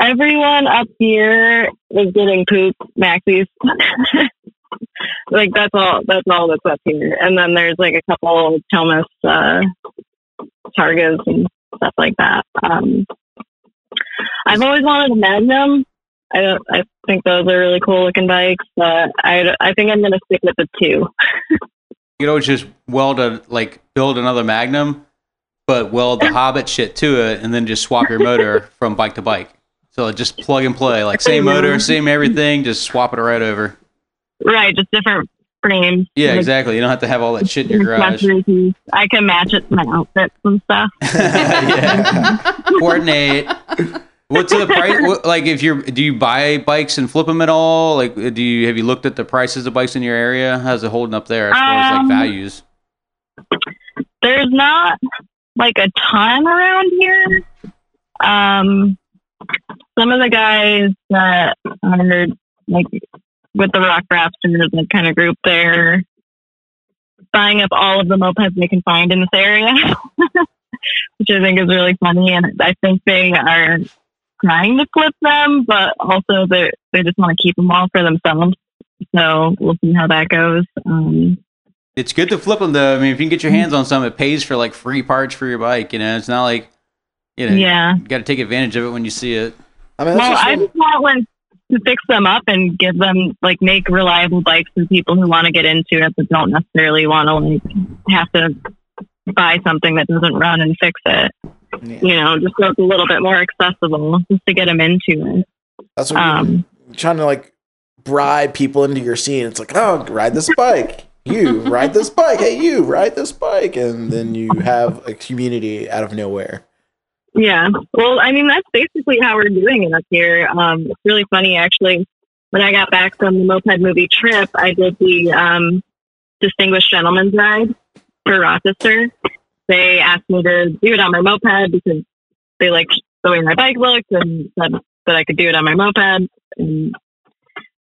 S6: everyone up here is getting Puch maxis. like that's all. That's all that's up here. And then there's like a couple Tomos uh, Targas and stuff like that. Um, I've always wanted a Magnum. I don't, I think those are really cool looking bikes, but I, I think I'm gonna stick with the two.
S3: You know, always just weld a like build another Magnum, but weld the Hobbit shit to it, and then just swap your motor from bike to bike. So just plug and play, like same motor, same everything, just swap it right over.
S6: Right, just different frames.
S3: Yeah,
S6: Like,
S3: exactly. You don't have to have all that shit in your garage.
S6: I can match it to my outfits and stuff.
S3: Coordinate. What's the price? What, like, if you're, do you buy bikes and flip them at all? Like, do you have you looked at the prices of bikes in your area? How's it holding up there as far as like
S6: Um,
S3: values?
S6: There's not like a ton around here. Um, some of the guys that are like with the Rock Raptors, that kind of group, they're buying up all of the mopeds they can find in this area, which I think is really funny. And I think they are trying to flip them, but also they they just want to keep them all for themselves. So we'll see how that goes. Um,
S3: It's good to flip them though. I mean, if you can get your hands on some, it pays for like free parts for your bike. You know, it's not like, you know,
S6: yeah.
S3: you got to take advantage of it when you see it.
S2: I mean,
S6: Well,
S2: just
S6: I just want one to fix them up and give them like make reliable bikes for people who want to get into it but don't necessarily want to like have to buy something that doesn't run and fix it.
S2: Yeah.
S6: You know, just so it's a little bit more accessible just to get them into it.
S2: that's what
S6: Um,
S2: you're trying to like bribe people into your scene. It's like, oh, ride this bike. You ride this bike. Hey, you ride this bike, and then you have a community out of nowhere.
S6: Yeah. Well, I mean, that's basically how we're doing it up here. Um, it's really funny, actually. When I got back from the moped movie trip, I did the um, Distinguished Gentleman's Ride for Rochester. They asked me to do it on my moped because they liked the way my bike looked and said that I could do it on my moped. And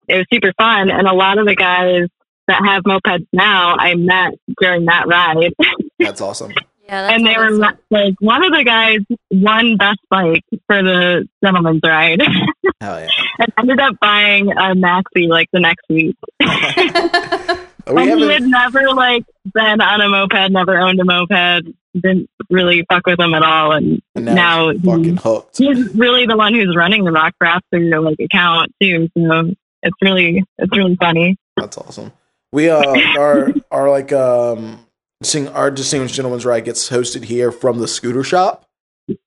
S6: it was super fun. And a lot of the guys that have mopeds now, I met during that ride.
S2: That's awesome.
S1: Yeah,
S6: and they were
S1: awesome.
S6: like one of the guys won best bike for the gentleman's ride
S2: Hell yeah.
S6: and ended up buying a maxi like the next week
S2: We
S6: and he had never like been on a moped never owned a moped didn't really fuck with him at all and
S2: and
S6: now
S2: he's fucking hooked.
S6: he's really the one who's running the rock raptor like account too so it's really it's really funny
S2: That's awesome. We uh are our like um our distinguished gentleman's ride gets hosted here from the scooter shop.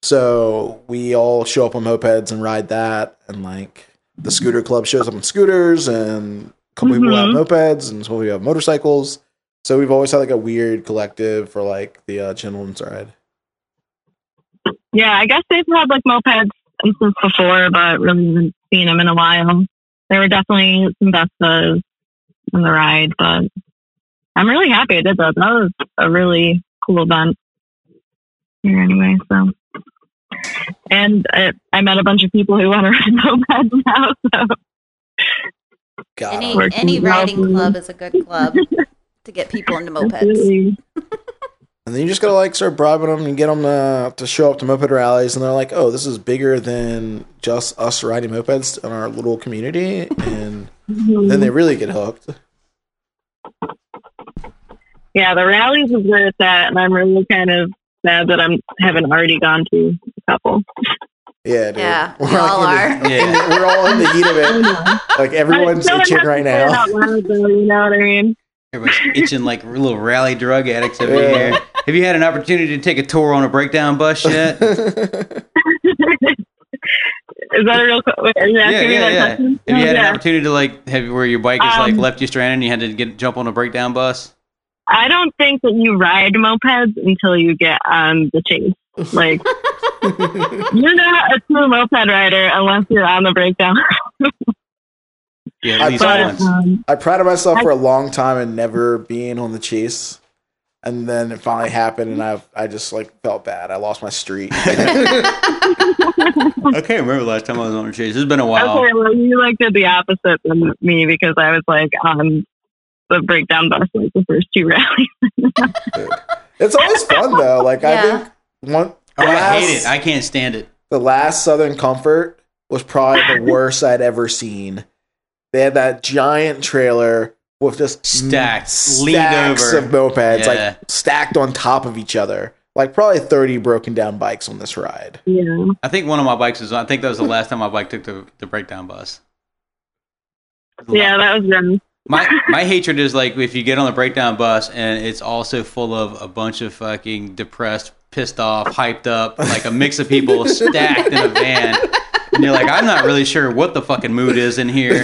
S2: So we all show up on mopeds and ride that and like the scooter club shows up on scooters and a couple people have mopeds and some people have motorcycles. So we've always had like a weird collective for like the uh, gentleman's ride.
S6: yeah i guess they've had like mopeds since before but really haven't seen them in a while there were definitely some Vespas on the ride, but I'm really happy I did that. That was a really cool event here anyway. So, and I, I met a bunch of people who want to ride mopeds now. So,
S2: God,
S1: Any
S6: Working
S1: any riding
S6: well.
S1: club is a good club to get people into mopeds.
S2: And then you just gotta like start bribing them and get them to, to show up to moped rallies, and they're like, "Oh, this is bigger than just us riding mopeds in our little community," and then they really get hooked.
S6: Yeah, the rallies is where it's at, and I'm really kind of sad that I'm haven't already gone to a couple.
S2: Yeah, dude.
S1: Yeah, we
S2: We're,
S1: all
S2: like,
S1: are.
S2: the-
S3: Yeah.
S2: we're all in the heat of it. Like everyone's
S6: No
S2: itching right now.
S6: loud, though, you know what I mean?
S3: Everybody's itching like little rally drug addicts over
S2: Yeah.
S3: here. Have you had an opportunity to take a tour on a breakdown bus yet?
S6: Is that a real? qu- wait, Are you
S3: yeah, yeah, yeah. Have you had an opportunity to like have where your bike is like
S6: Um,
S3: left you stranded and you had to get jump on a breakdown bus?
S6: I don't think that you ride mopeds until you get on the chase. Like you're not a true moped rider unless you're on the breakdown.
S3: Yeah,
S2: I
S3: at least
S2: thought-
S3: once.
S6: um,
S2: I prided myself for a long time in never being on the chase. and then it finally happened, and I I just like felt bad. I lost my street.
S3: I can't remember the last time I was on a chase. It's been a while.
S6: Okay, well, you like did the opposite than me because I was like on the breakdown bus like the first two rallies.
S2: it's always fun though. Like I think one.
S3: Oh,
S2: the
S3: I hate it. I can't stand it.
S2: the last Southern Comfort was probably the worst I'd ever seen. They had that giant trailer with just
S3: Stacked,
S2: stacks
S3: over.
S2: of mopeds,
S3: Yeah.
S2: like stacked on top of each other. Like probably thirty broken down bikes on this ride.
S6: yeah.
S3: I think one of my bikes was. I think that was the last time my bike took the, the breakdown bus.
S6: Yeah, that was rough.
S3: My my hatred is like if you get on the breakdown bus and it's also full of a bunch of fucking depressed, pissed off, hyped up, like a mix of people stacked in a van. And you're like, I'm not really sure what the fucking mood is in here,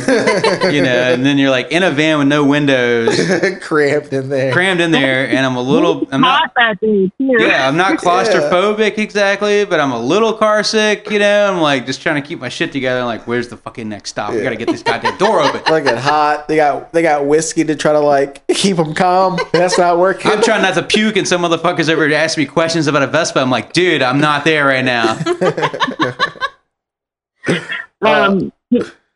S3: you know. And then you're like in a van with no windows,
S2: Cramped in there.
S3: crammed in there, and I'm a little, I'm not,
S6: Hot that day too.
S3: yeah, I'm not claustrophobic exactly, but I'm a little car sick, you know. I'm like just trying to keep my shit together. I'm like, where's the fucking next stop? We gotta get this goddamn door open.
S2: like it hot. They got they got whiskey to try to like keep them calm. That's not working.
S3: I'm trying not to puke, and some motherfuckers over to ask me questions about a Vespa. I'm like, dude, I'm not there right now.
S6: Um,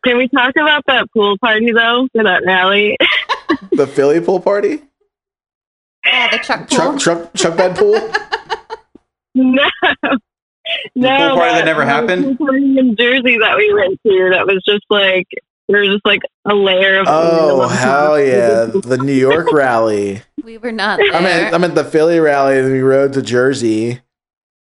S6: can we talk about that pool party though for that rally?
S2: the Philly pool party,
S1: Yeah, the truck pool.
S2: truck truck truck bed pool.
S6: no. No,
S3: pool party that never happened?
S6: pool party in Jersey that we went to, that was just like there was just like a layer of.
S2: Oh hell yeah! The New York rally.
S1: We were not there.
S2: I mean, I'm at the Philly rally, and we rode to Jersey,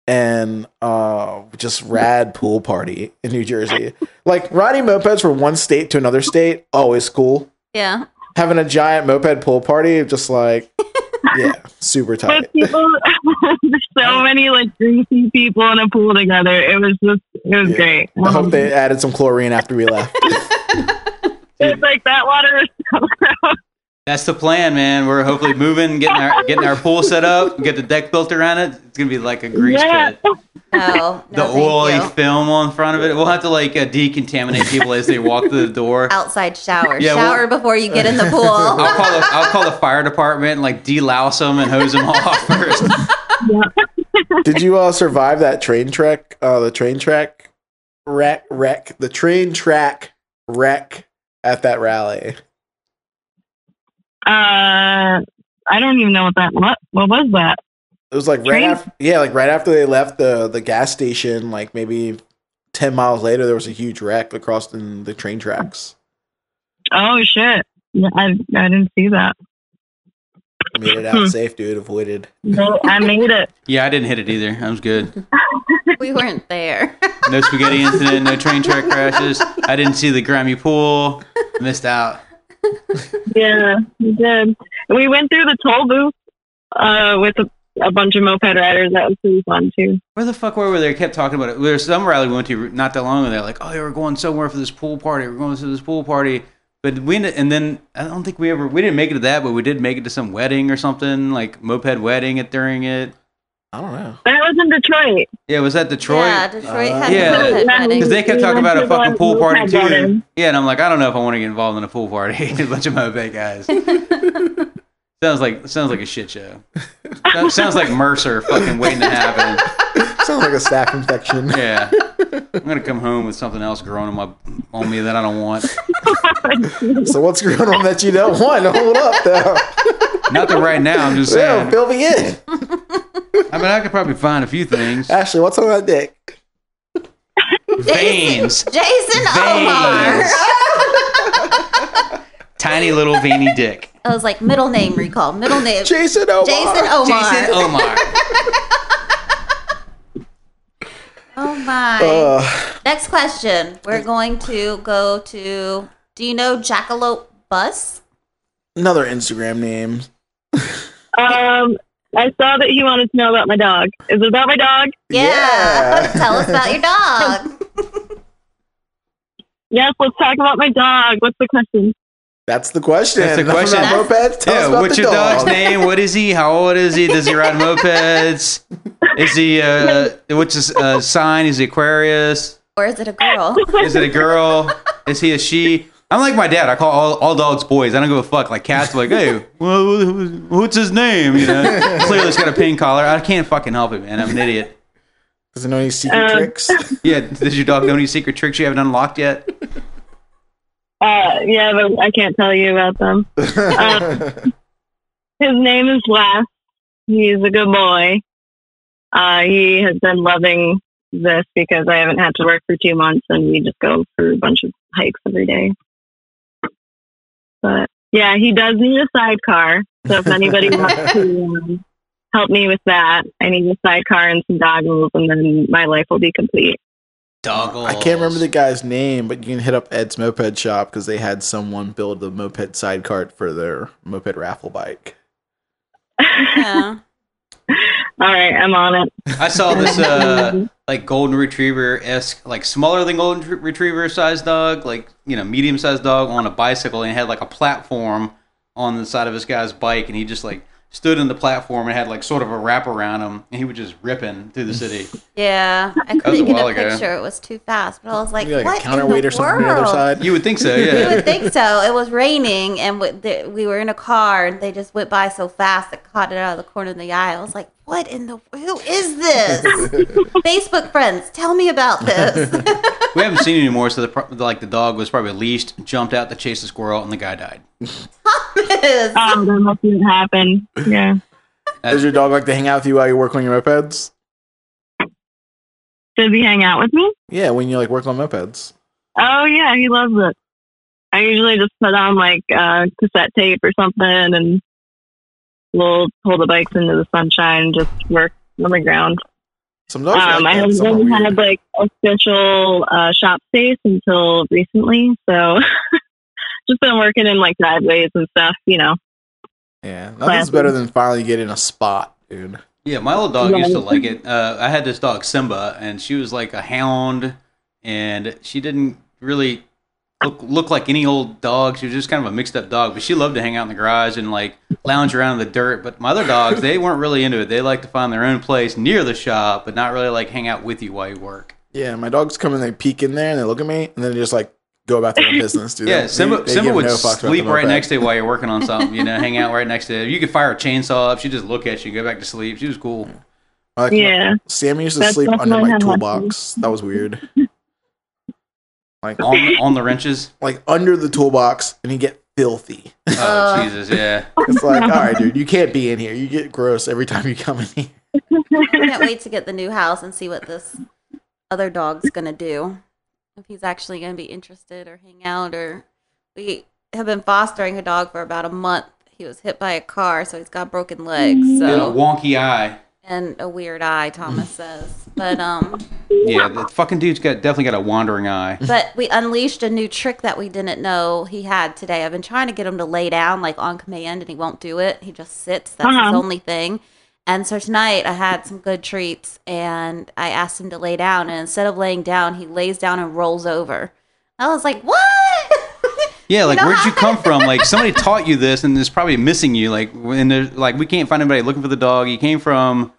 S2: and uh, just rad pool party in New Jersey. Like riding mopeds from one state to another state, always cool.
S1: yeah.
S2: Having a giant moped pool party, just like yeah, super tight.
S6: But people, there's so many like greasy people in a pool together. It was just, it was
S2: Yeah.
S6: great.
S2: I hope they added some chlorine after we left.
S6: It's like that water is so gross.
S3: That's the plan, man. We're hopefully moving, getting our getting our pool set up, get the deck built around it. It's gonna be like a grease
S6: Yeah.
S3: pit.
S1: No.
S3: The
S1: no, thank
S3: oily
S1: you.
S3: film on front of it. We'll have to like uh, decontaminate people as they walk through the door.
S1: Outside shower.
S3: Yeah, well-
S1: shower before you get in the pool.
S3: I'll call the I'll call the fire department and like delouse them and hose them off first.
S2: Did you all survive that train trek? Uh, the train track wreck, wreck, the train track wreck at that rally.
S6: Uh, I don't even know what that, what, what was that?
S2: It was like right after, yeah, like right after they left the the gas station. Like maybe ten miles later, there was a huge wreck across the, the train tracks.
S6: Oh shit. I, I didn't see that.
S2: Made it
S6: Hmm.
S2: out safe, dude. Avoided.
S6: No, I made it.
S3: Yeah, I didn't hit it either. I was good.
S1: we weren't there.
S3: No spaghetti incident, no train track crashes. I didn't see the grimy pool. Missed out.
S6: Yeah, we did. We went through the toll booth uh, with a, a bunch of moped riders. That was pretty fun too.
S3: Where the fuck were we? They kept talking about it. There's some rally we went to not that long ago. They're like, "Oh, we're going somewhere for this pool party. We're going to this pool party." But we and then I don't think we ever we didn't make it to that, but we did make it to some wedding or something like moped wedding at during it.
S2: I don't know.
S6: That was in Detroit.
S3: Yeah, was that Detroit?
S1: Yeah, Detroit
S2: Uh,
S1: had
S3: Yeah.
S1: a moped
S6: Yeah.
S1: wedding.
S3: Because they kept talking about a fucking pool party too.
S6: wedding.
S3: Yeah, and I'm like, I don't know if I want to get involved in a pool party. a bunch of moped guys. sounds like sounds like a shit show. Sounds like MRSA fucking waiting to happen.
S2: Sounds like a staph infection.
S3: Yeah, I'm gonna come home with something else growing on my on me that I don't want.
S2: So what's growing on that you don't want? Hold up, though.
S3: Not that right now. I'm just
S2: Yeah,
S3: saying.
S2: fill me in.
S3: I mean, I could probably find a few things.
S2: Ashley, what's on that dick?
S3: Veins,
S1: Jason Omar.
S3: tiny little veiny dick.
S1: I was like, middle name recall. Middle name.
S2: Jason Omar.
S1: Jason Omar.
S3: Jason Omar.
S1: Oh my.
S2: Ugh.
S1: Next question. We're going to go to. Do you know Jackalope Bus?
S2: another Instagram name.
S6: Um, I saw that he wanted to know about my dog. Is it about my dog?
S1: Yeah.
S2: Yeah.
S1: Tell us about your dog.
S6: Yes, let's talk about my dog. What's the question?
S2: That's the question.
S3: That's the
S2: Enough
S3: question.
S2: About mopeds. Tell us
S3: Yeah,
S2: about
S3: what's your
S2: dog.
S3: dog's name? What is he? How old is he? Does he ride mopeds? Is he uh what's his uh, sign? Is he Aquarius?
S1: Or is it a girl?
S3: Is it a girl? Is he a she? I'm like my dad. I call all, all dogs boys. I don't give a fuck. Like cats, like, hey, well, what's his name? You know, clearly he's got a pink collar. I can't fucking help it, man. I'm an idiot.
S2: Does it know any secret
S6: Um,
S2: tricks?
S3: Yeah, does your dog know any secret tricks you haven't unlocked yet?
S6: Uh, yeah, but I can't tell you about them. His name is Wes. He's a good boy. Uh, he has been loving this because I haven't had to work for two months and we just go for a bunch of hikes every day. But yeah, he does need a sidecar. So if anybody wants to um, help me with that, I need a sidecar and some goggles and then my life will be complete.
S3: Doggles.
S2: I can't remember the guy's name, but you can hit up Ed's Moped Shop because they had someone build the moped side cart for their moped raffle bike.
S1: Yeah.
S6: All right, I'm on it.
S3: I saw this uh like golden retriever esque, like smaller than golden retriever sized dog, like you know medium sized dog on a bicycle, and he had like a platform on the side of this guy's bike, and he just like stood in the platform and had like sort of a wrap around him, and he was just ripping through the city.
S1: Yeah. I
S3: was a
S1: couldn't get
S3: while
S1: a
S3: ago.
S1: picture. It was too fast. But I was like,
S2: Maybe like
S1: what
S2: a counterweight
S1: in
S2: or
S1: the
S2: something on the other
S1: world?
S2: side.
S3: You would think so,
S1: You would think so. It was raining, and we were in a car, and they just went by so fast it caught it out of the corner of the eye. I was like, "What in the? Who is this? Facebook friends, tell me about this."
S3: we haven't seen it anymore, so the pro- like the dog was probably leashed, jumped out to chase a squirrel, and the guy died.
S1: Thomas.
S6: Um, that must have happened. Yeah.
S2: Does your dog like to hang out with you while you work on your mopeds?
S6: Does he hang out with me?
S2: Yeah, when you like work on mopeds.
S6: Oh yeah, he loves it. I usually just put on like uh, cassette tape or something, and we'll pull the bikes into the sunshine and just work on the ground.
S2: Some dogs
S6: Um,
S2: like
S6: I
S2: that. Some are
S6: haven't
S2: weird.
S6: had like official uh, shop space until recently, so just been working in like driveways and stuff. You know.
S2: Yeah, nothing's
S6: classes.
S2: better than finally getting a spot, dude.
S3: Yeah, my little dog used to like it. Uh, I had this dog Simba, and she was like a hound, and she didn't really look look like any old dog. She was just kind of a mixed up dog, but she loved to hang out in the garage and like lounge around in the dirt. But my other dogs, they weren't really into it. They like to find their own place near the shop, but not really like hang out with you while you work.
S2: Yeah, my dogs come and they peek in there and they look at me and then they just like go about their own business, dude.
S3: Yeah,
S2: They-
S3: Simba,
S2: they
S3: Simba would
S2: no
S3: sleep right next to you while you're working on something. You know, hang out right next to you. You could fire a chainsaw up. She'd just look at you, go back to sleep. She was cool.
S2: Like,
S6: Yeah.
S2: Sammy used to
S6: That's
S2: sleep under my
S6: how I
S2: toolbox. That was weird. Like
S3: On on the wrenches.
S2: like under the toolbox and you get filthy.
S3: Oh
S1: Uh.
S3: Jesus, yeah.
S2: It's like, all right, dude, you can't be in here. You get gross every time you come in here.
S1: I can't wait to get the new house and see what this other dog's gonna do. If he's actually gonna be interested or hang out, or we have been fostering a dog for about a month. He was hit by a car, so he's got broken legs.
S3: And a
S1: So
S3: wonky eye.
S1: And a weird eye, Thomas says. But um,
S3: Yeah, the fucking dude's got definitely got a wandering eye.
S1: but we unleashed a new trick that we didn't know he had today. I've been trying to get him to lay down like on command, and he won't do it. He just sits. That's his
S6: Uh-huh.
S1: only thing. And so tonight I had some good treats, and I asked him to lay down, and instead of laying down, he lays down and rolls over. I was like, "What?"
S3: Yeah, like
S1: know
S3: where'd you come from? Like somebody taught you this, and it's probably missing you. Like when there's like we can't find anybody looking for the dog. You came from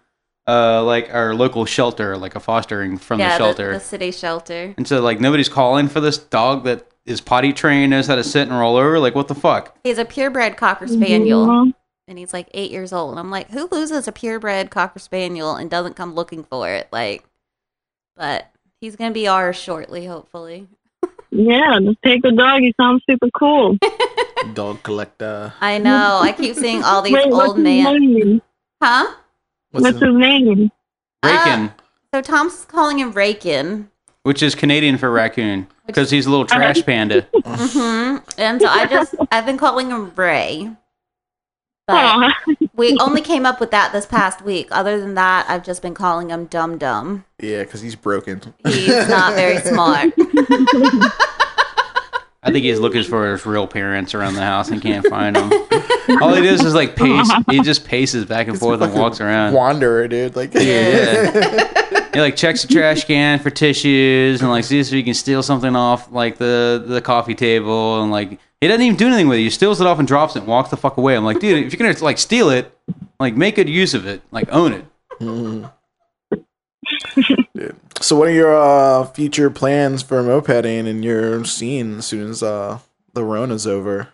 S3: uh like our local shelter, like a fostering from
S1: yeah,
S3: the shelter,
S1: the city shelter.
S3: and so like nobody's calling for this dog that is potty trained, knows how to sit and roll over. Like what the fuck?
S1: He's a purebred cocker spaniel.
S6: Mhm.
S1: and he's like eight years old. And I'm like, who loses a purebred cocker spaniel and doesn't come looking for it? Like, but he's gonna be ours shortly, hopefully.
S6: Yeah, just take the dog. He sounds super cool.
S2: Dog collector.
S1: I know. I keep seeing all these
S6: Wait,
S1: old
S6: his
S1: man,
S6: name?
S1: huh?
S2: What's
S6: What's
S2: his-
S6: his name?
S3: Rakin,
S1: So Tom's calling him Rakin.
S3: which is Canadian for raccoon, because he's a little trash panda.
S1: hmm And so I just I've been calling him Ray. But we only came up with that this past week. Other than that, I've just been calling him Dum Dum.
S2: Yeah, because he's broken.
S1: He's not very smart.
S3: I think he's looking for his real parents around the house and can't find them. All he does is like pace. He just paces back and
S2: He's
S3: forth and walks around.
S2: Wanderer, dude. Like,
S3: Yeah. He like checks the trash can for tissues and like sees if he can steal something off like the the coffee table and like he doesn't even do anything with it. He steals it off and drops it and walks the fuck away. I'm like, dude, if you're gonna like steal it, like make good use of it, like own it.
S2: Dude. So, what are your uh, future plans for mopeding and your scene as soon as uh, the Rona's over.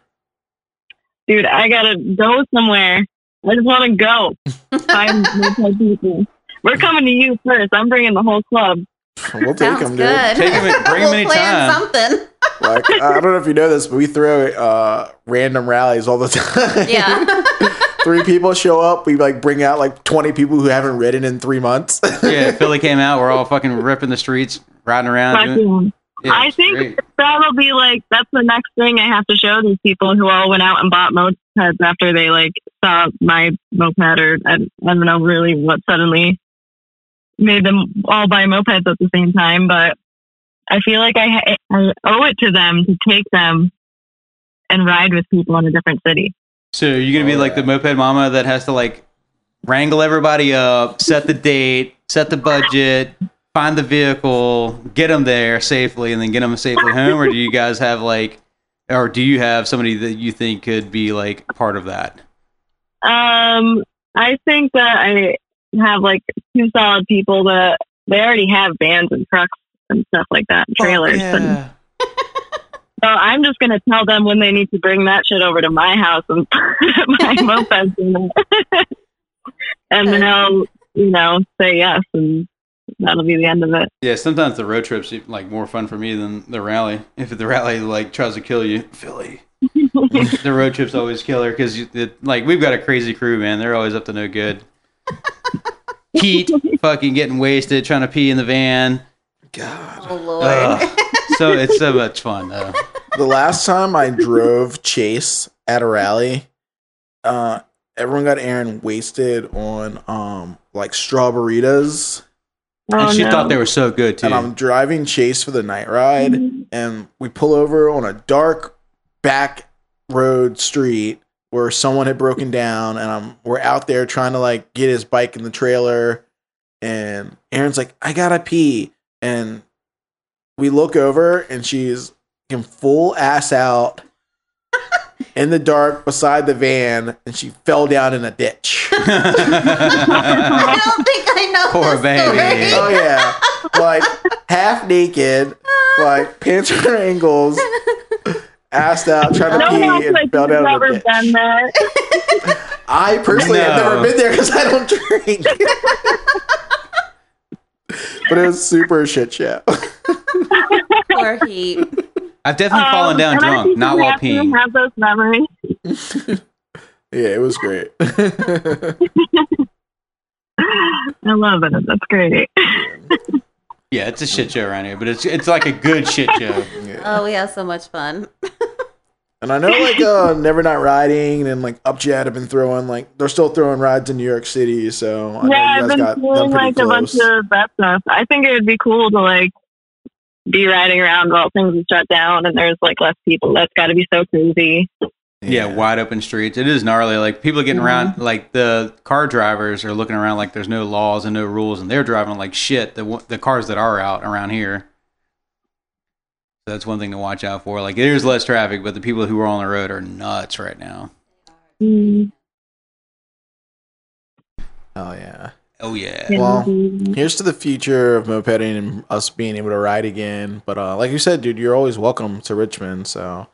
S6: Dude, I gotta go somewhere. I just want to go. Find moped people. We're coming to you first. I'm bringing the whole club.
S2: We'll take
S1: Sounds
S2: them, dude.
S1: good.
S3: Take 'em in- bring 'em
S1: we'll plan
S3: anytime.
S1: something.
S2: Like I don't know if you know this, but we throw uh, random rallies all the time.
S1: Yeah.
S2: three people show up. We like bring out like twenty people who haven't ridden in three months.
S3: Yeah, Philly came out. We're all fucking ripping the streets, riding around. doing- Yeah,
S6: I think
S3: great.
S6: that'll be like that's the next thing I have to show these people who all went out and bought mopeds after they like saw my moped or I, I don't know really what suddenly made them all buy mopeds at the same time. But I feel like I, I owe it to them to take them and ride with people in a different city.
S3: So you're gonna be
S2: Oh,
S3: like the moped mama that has to like wrangle everybody up, set the date, set the budget, find the vehicle, get them there safely, and then get them safely home. Or do you guys have like, or do you have somebody that you think could be like part of that?
S6: Um, I think that I have like two solid people that they already have vans and trucks and stuff like that, and oh, trailers. And so I'm just gonna tell them when they need to bring that shit over to my house and put my mopeds in there. and then they'll, you know, say yes, and that'll be the end of it.
S3: Yeah, sometimes the road trips like more fun for me than the rally. If the rally like tries to kill you, Philly. the road trips always kill her because like we've got a crazy crew, man. They're always up to no good. Heat, fucking getting wasted, trying to pee in the van.
S2: God.
S1: Oh lord.
S3: Ugh. so it's so much fun though.
S2: The last time I drove Chase at a rally, uh, everyone got Aaron wasted on um like strawberries,
S6: Oh,
S3: and she
S6: no.
S3: thought they were so good too.
S2: and I'm driving Chase for the night ride, and we pull over on a dark back road street where someone had broken down, and I'm we're out there trying to like get his bike in the trailer, and Aaron's like, "I gotta pee," and we look over, and she's in full ass out. In the dark beside the van, and she fell down in a ditch.
S1: I don't think I know.
S3: Poor
S1: this
S3: baby.
S1: story.
S2: Oh yeah, like half naked, like pants her ankles, assed out, trying to
S6: No
S2: pee,
S6: one
S2: and
S6: like
S2: fell
S6: has
S2: down in a ditch.
S6: done that.
S2: I personally have never been there because I don't drink. But it was super shit show.
S1: Poor heat.
S3: I've definitely fallen
S6: Um,
S3: down
S6: and I
S3: drunk, not
S6: you
S3: while peeing.
S6: Have those memories.
S2: yeah, it was great.
S6: I love it. That's great.
S3: Yeah, it's a shit show around here, but it's it's like a good shit show.
S2: Yeah.
S1: Oh, we have so much fun.
S2: And I know like uh Never Not Riding and like Upjet have been throwing like they're still throwing rides in New York City, so I know
S6: yeah,
S2: you
S6: I've
S2: guys
S6: been
S2: got them
S6: doing
S2: pretty
S6: like a bunch of that stuff. I think it would be cool to like be riding around while things are shut down and there's like less people. That's got to be so crazy.
S3: Yeah, wide open streets. It is gnarly. Like people are getting around, like the car drivers are looking around like there's no laws and no rules, and they're driving like shit. The the cars that are out around here. So that's one thing to watch out for. Like there's less traffic, but the people who are on the road are nuts right now.
S6: Mm,
S2: Oh yeah.
S3: Oh yeah.
S6: yeah.
S2: Well, Here's to the future of mopeding and us being able to ride again. But uh, like you said, dude, you're always welcome to Richmond. So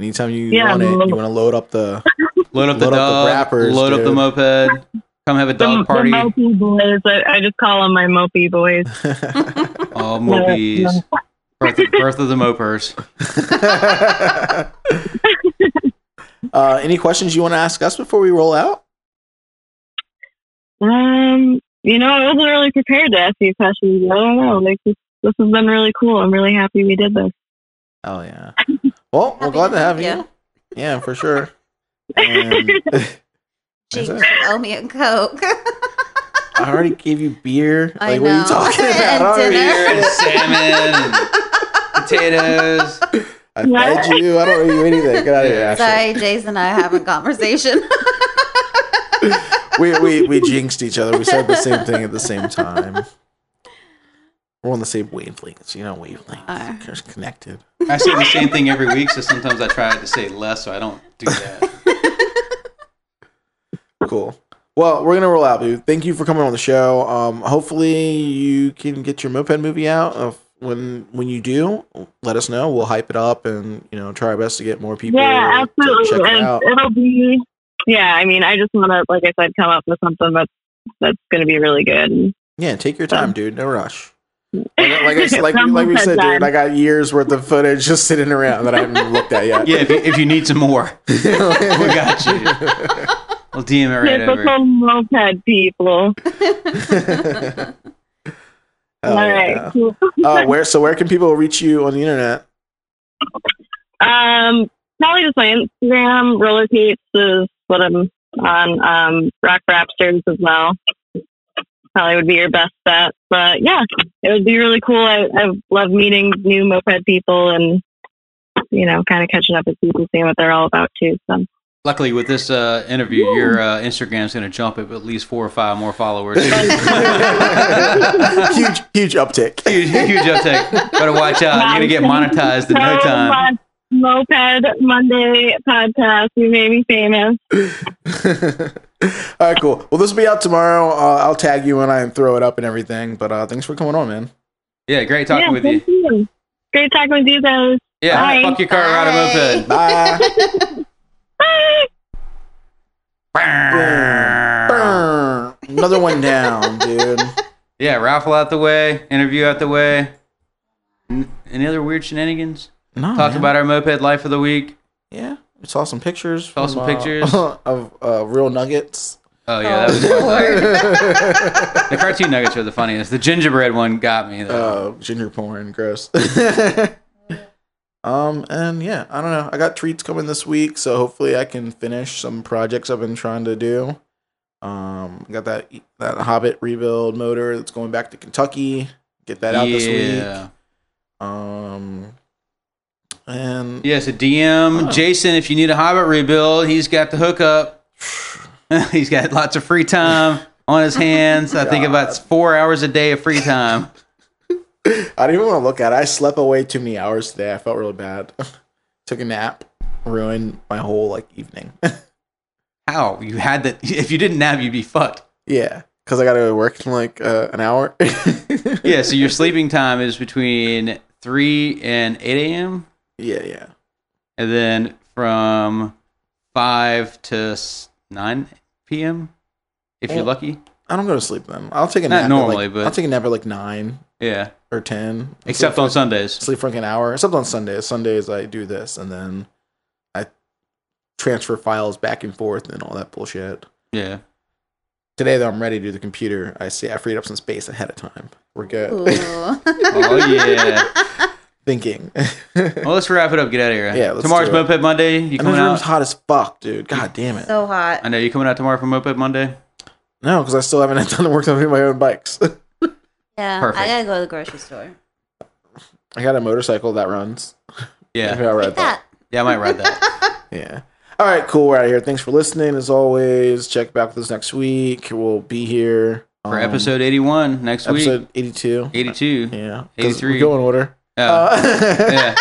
S2: anytime you
S6: Yeah,
S2: want it, you want to load up the
S3: Load up the
S2: Load up the
S3: dog.
S2: wrappers,
S3: load up the moped. Come have a
S6: the,
S3: dog party.
S6: the mopey boys. I, I just call them my mopey boys.
S3: Oh, mopies. Birth, birth of the mopers.
S2: uh, any questions you want to ask us before we roll out?
S6: Um, you know, I wasn't really prepared to ask you questions. I don't know. Like this, this has been really cool. I'm really happy we did this.
S2: Oh yeah. Well, we're glad to have you. Yeah, for sure. And
S1: Jinx,
S2: That's
S1: owe me a Coke.
S2: I already gave you beer.
S1: I
S2: Like, what are you
S1: know.
S2: talking
S1: And
S2: about? I already-
S1: dinner.
S3: Salmon and potatoes.
S2: I fed you. I don't owe you anything. Get out of here, Ashley.
S1: Sorry, Jason and I are having a conversation.
S2: we, we we jinxed each other. We said the same thing at the same time. We're on the same wavelengths, you know, wavelengths.
S1: Are.
S2: Just connected.
S3: I say the same thing every week, so sometimes I try to say less, so I don't do that.
S2: Cool. Well, we're gonna roll out, dude. Thank you for coming on the show. Um, hopefully you can get your moped movie out. If when when you do, let us know. We'll hype it up and you know try our best to get more people.
S6: yeah,
S2: to check
S6: absolutely.
S2: it out.
S6: It'll be, yeah, I mean, I just want to, like I said, come up with something that's, that's going to be really good.
S2: Yeah, take your time, dude. No rush. Like, like, I, s- like, like we
S6: said
S2: said,
S6: that.
S2: dude, I got years worth of footage just sitting around that I haven't looked at yet.
S3: Yeah, if you, if you need some more, we got you. We'll DM it right over.
S6: Typical moped people.
S2: Hell
S6: All right.
S2: yeah. Uh, where so where can people reach you on the internet?
S6: Um, probably just my Instagram. Roller Skates is what I'm on. Um, Rock Raptors as well. Probably would be your best bet. But yeah, it would be really cool. I, I love meeting new moped people and, you know, kind of catching up with people, seeing what they're all about too. So
S3: Luckily, with this uh, interview, your uh, Instagram's going to jump up at least four or five more followers. huge,
S2: huge uptick. huge uptick.
S3: huge uptake. Better watch out. You're going to get monetized in no time.
S6: Moped Monday podcast. You made me famous.
S2: All right, cool. Well, this will be out tomorrow. Uh, I'll tag you when I throw it up and everything. But uh, thanks for coming on, man.
S3: Yeah, great talking
S6: yeah,
S3: with you.
S6: you. Great talking with you guys.
S3: Yeah,
S6: Bye.
S3: fuck your car, ride a moped.
S2: Bye.
S6: Bye.
S2: Burn. Another one down, dude.
S3: Yeah, raffle out the way, interview out the way. N- Any other weird shenanigans?
S2: No,
S3: Talked
S2: man.
S3: about our moped life of the week.
S2: Yeah, we saw some pictures.
S3: Saw some
S2: uh,
S3: pictures.
S2: of uh, real nuggets.
S3: Oh yeah, that was fun. the cartoon nuggets are the funniest. The gingerbread one got me though.
S2: Oh, ginger porn, gross. Um, and yeah, I don't know. I got treats coming this week, so hopefully I can finish some projects I've been trying to do. Um, got that that Hobbit rebuild motor that's going back to Kentucky. Get that out this week.
S3: yeah.
S2: Um, and
S3: Yeah, so DM
S2: Oh.
S3: Jason if you need a Hobbit rebuild. He's got the hookup. he's got lots of free time on his hands. I think about four hours a day of free time.
S2: I didn't even want to look at it. I slept away too many hours today. I felt really bad. Took a nap, ruined my whole like evening.
S3: How you had that? If you didn't nap, you'd be fucked.
S2: yeah, because I got to go to work in like uh, an hour.
S3: Yeah. So your sleeping time is between three and eight a.m.
S2: yeah, yeah.
S3: and then from five to nine p.m. If you're lucky.
S2: I don't go to sleep then. I'll take a
S3: Not
S2: nap.
S3: normally,
S2: like,
S3: but-
S2: I'll take a nap at like nine
S3: Yeah.
S2: or ten.
S3: Except
S2: sleep
S3: on
S2: for,
S3: Sundays.
S2: sleep for like an hour. Except on Sundays. Sundays I do this and then I transfer files back and forth and all that bullshit.
S3: Yeah.
S2: Today though, I'm ready to do the computer. I see I freed up some space ahead of time. We're good.
S1: Ooh.
S3: Oh yeah.
S2: Thinking.
S3: Well, let's wrap it up. Get out of here.
S2: Yeah, let's
S3: Tomorrow's
S2: do it.
S3: Moped Monday. You
S2: and
S3: coming
S2: this room's
S3: out?
S2: hot as fuck, dude. God damn it.
S1: so hot.
S3: I know you coming out tomorrow for Moped Monday.
S2: No, because I still haven't had time to work on any of my own bikes.
S1: Yeah,
S3: Perfect.
S1: I gotta go to the grocery store.
S2: I got a motorcycle that runs.
S3: Yeah.
S2: Maybe I'll ride
S1: Like that.
S3: Yeah, I might ride that.
S2: Yeah. All right, cool. We're out of here. Thanks for listening. As always, check back with us next week. We'll be here
S3: For
S2: um,
S3: episode 81 next week.
S2: episode 82.
S3: 82.
S2: Yeah. 'cause
S3: 83.
S2: We go in order.
S3: Oh,
S2: Uh,
S3: yeah.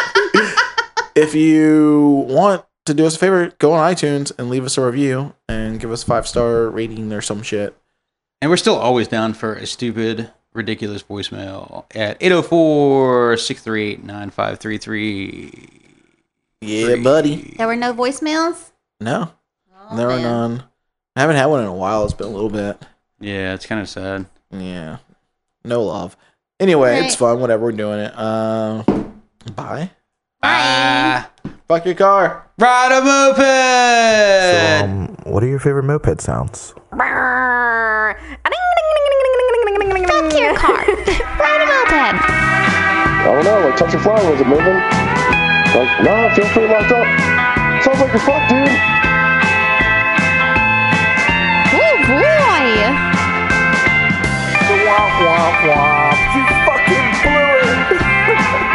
S2: if you want to do us a favor, go on iTunes and leave us a review and give us five star rating or some shit.
S3: And we're still always down for a stupid, ridiculous voicemail at 804 638 9533.
S2: Yeah, buddy.
S1: There were no voicemails.
S2: No,
S1: Oh,
S2: there are
S1: man.
S2: none. I haven't had one in a while. It's been a little bit.
S3: Yeah, it's kind of sad.
S2: Yeah. No love. Anyway, it's fun. Whatever. We're doing it. Uh, bye.
S3: Bye.
S2: Fuck your car.
S3: Ride a moped!
S4: So, um, what are your favorite moped sounds?
S7: Fuck your car. Ride a moped.
S5: I don't know, like touch a flower, was it moving? Like, nah, it feels pretty locked up. Sounds like you're fucked, dude.
S7: Oh boy.
S4: Womp womp womp. You fucking blew it.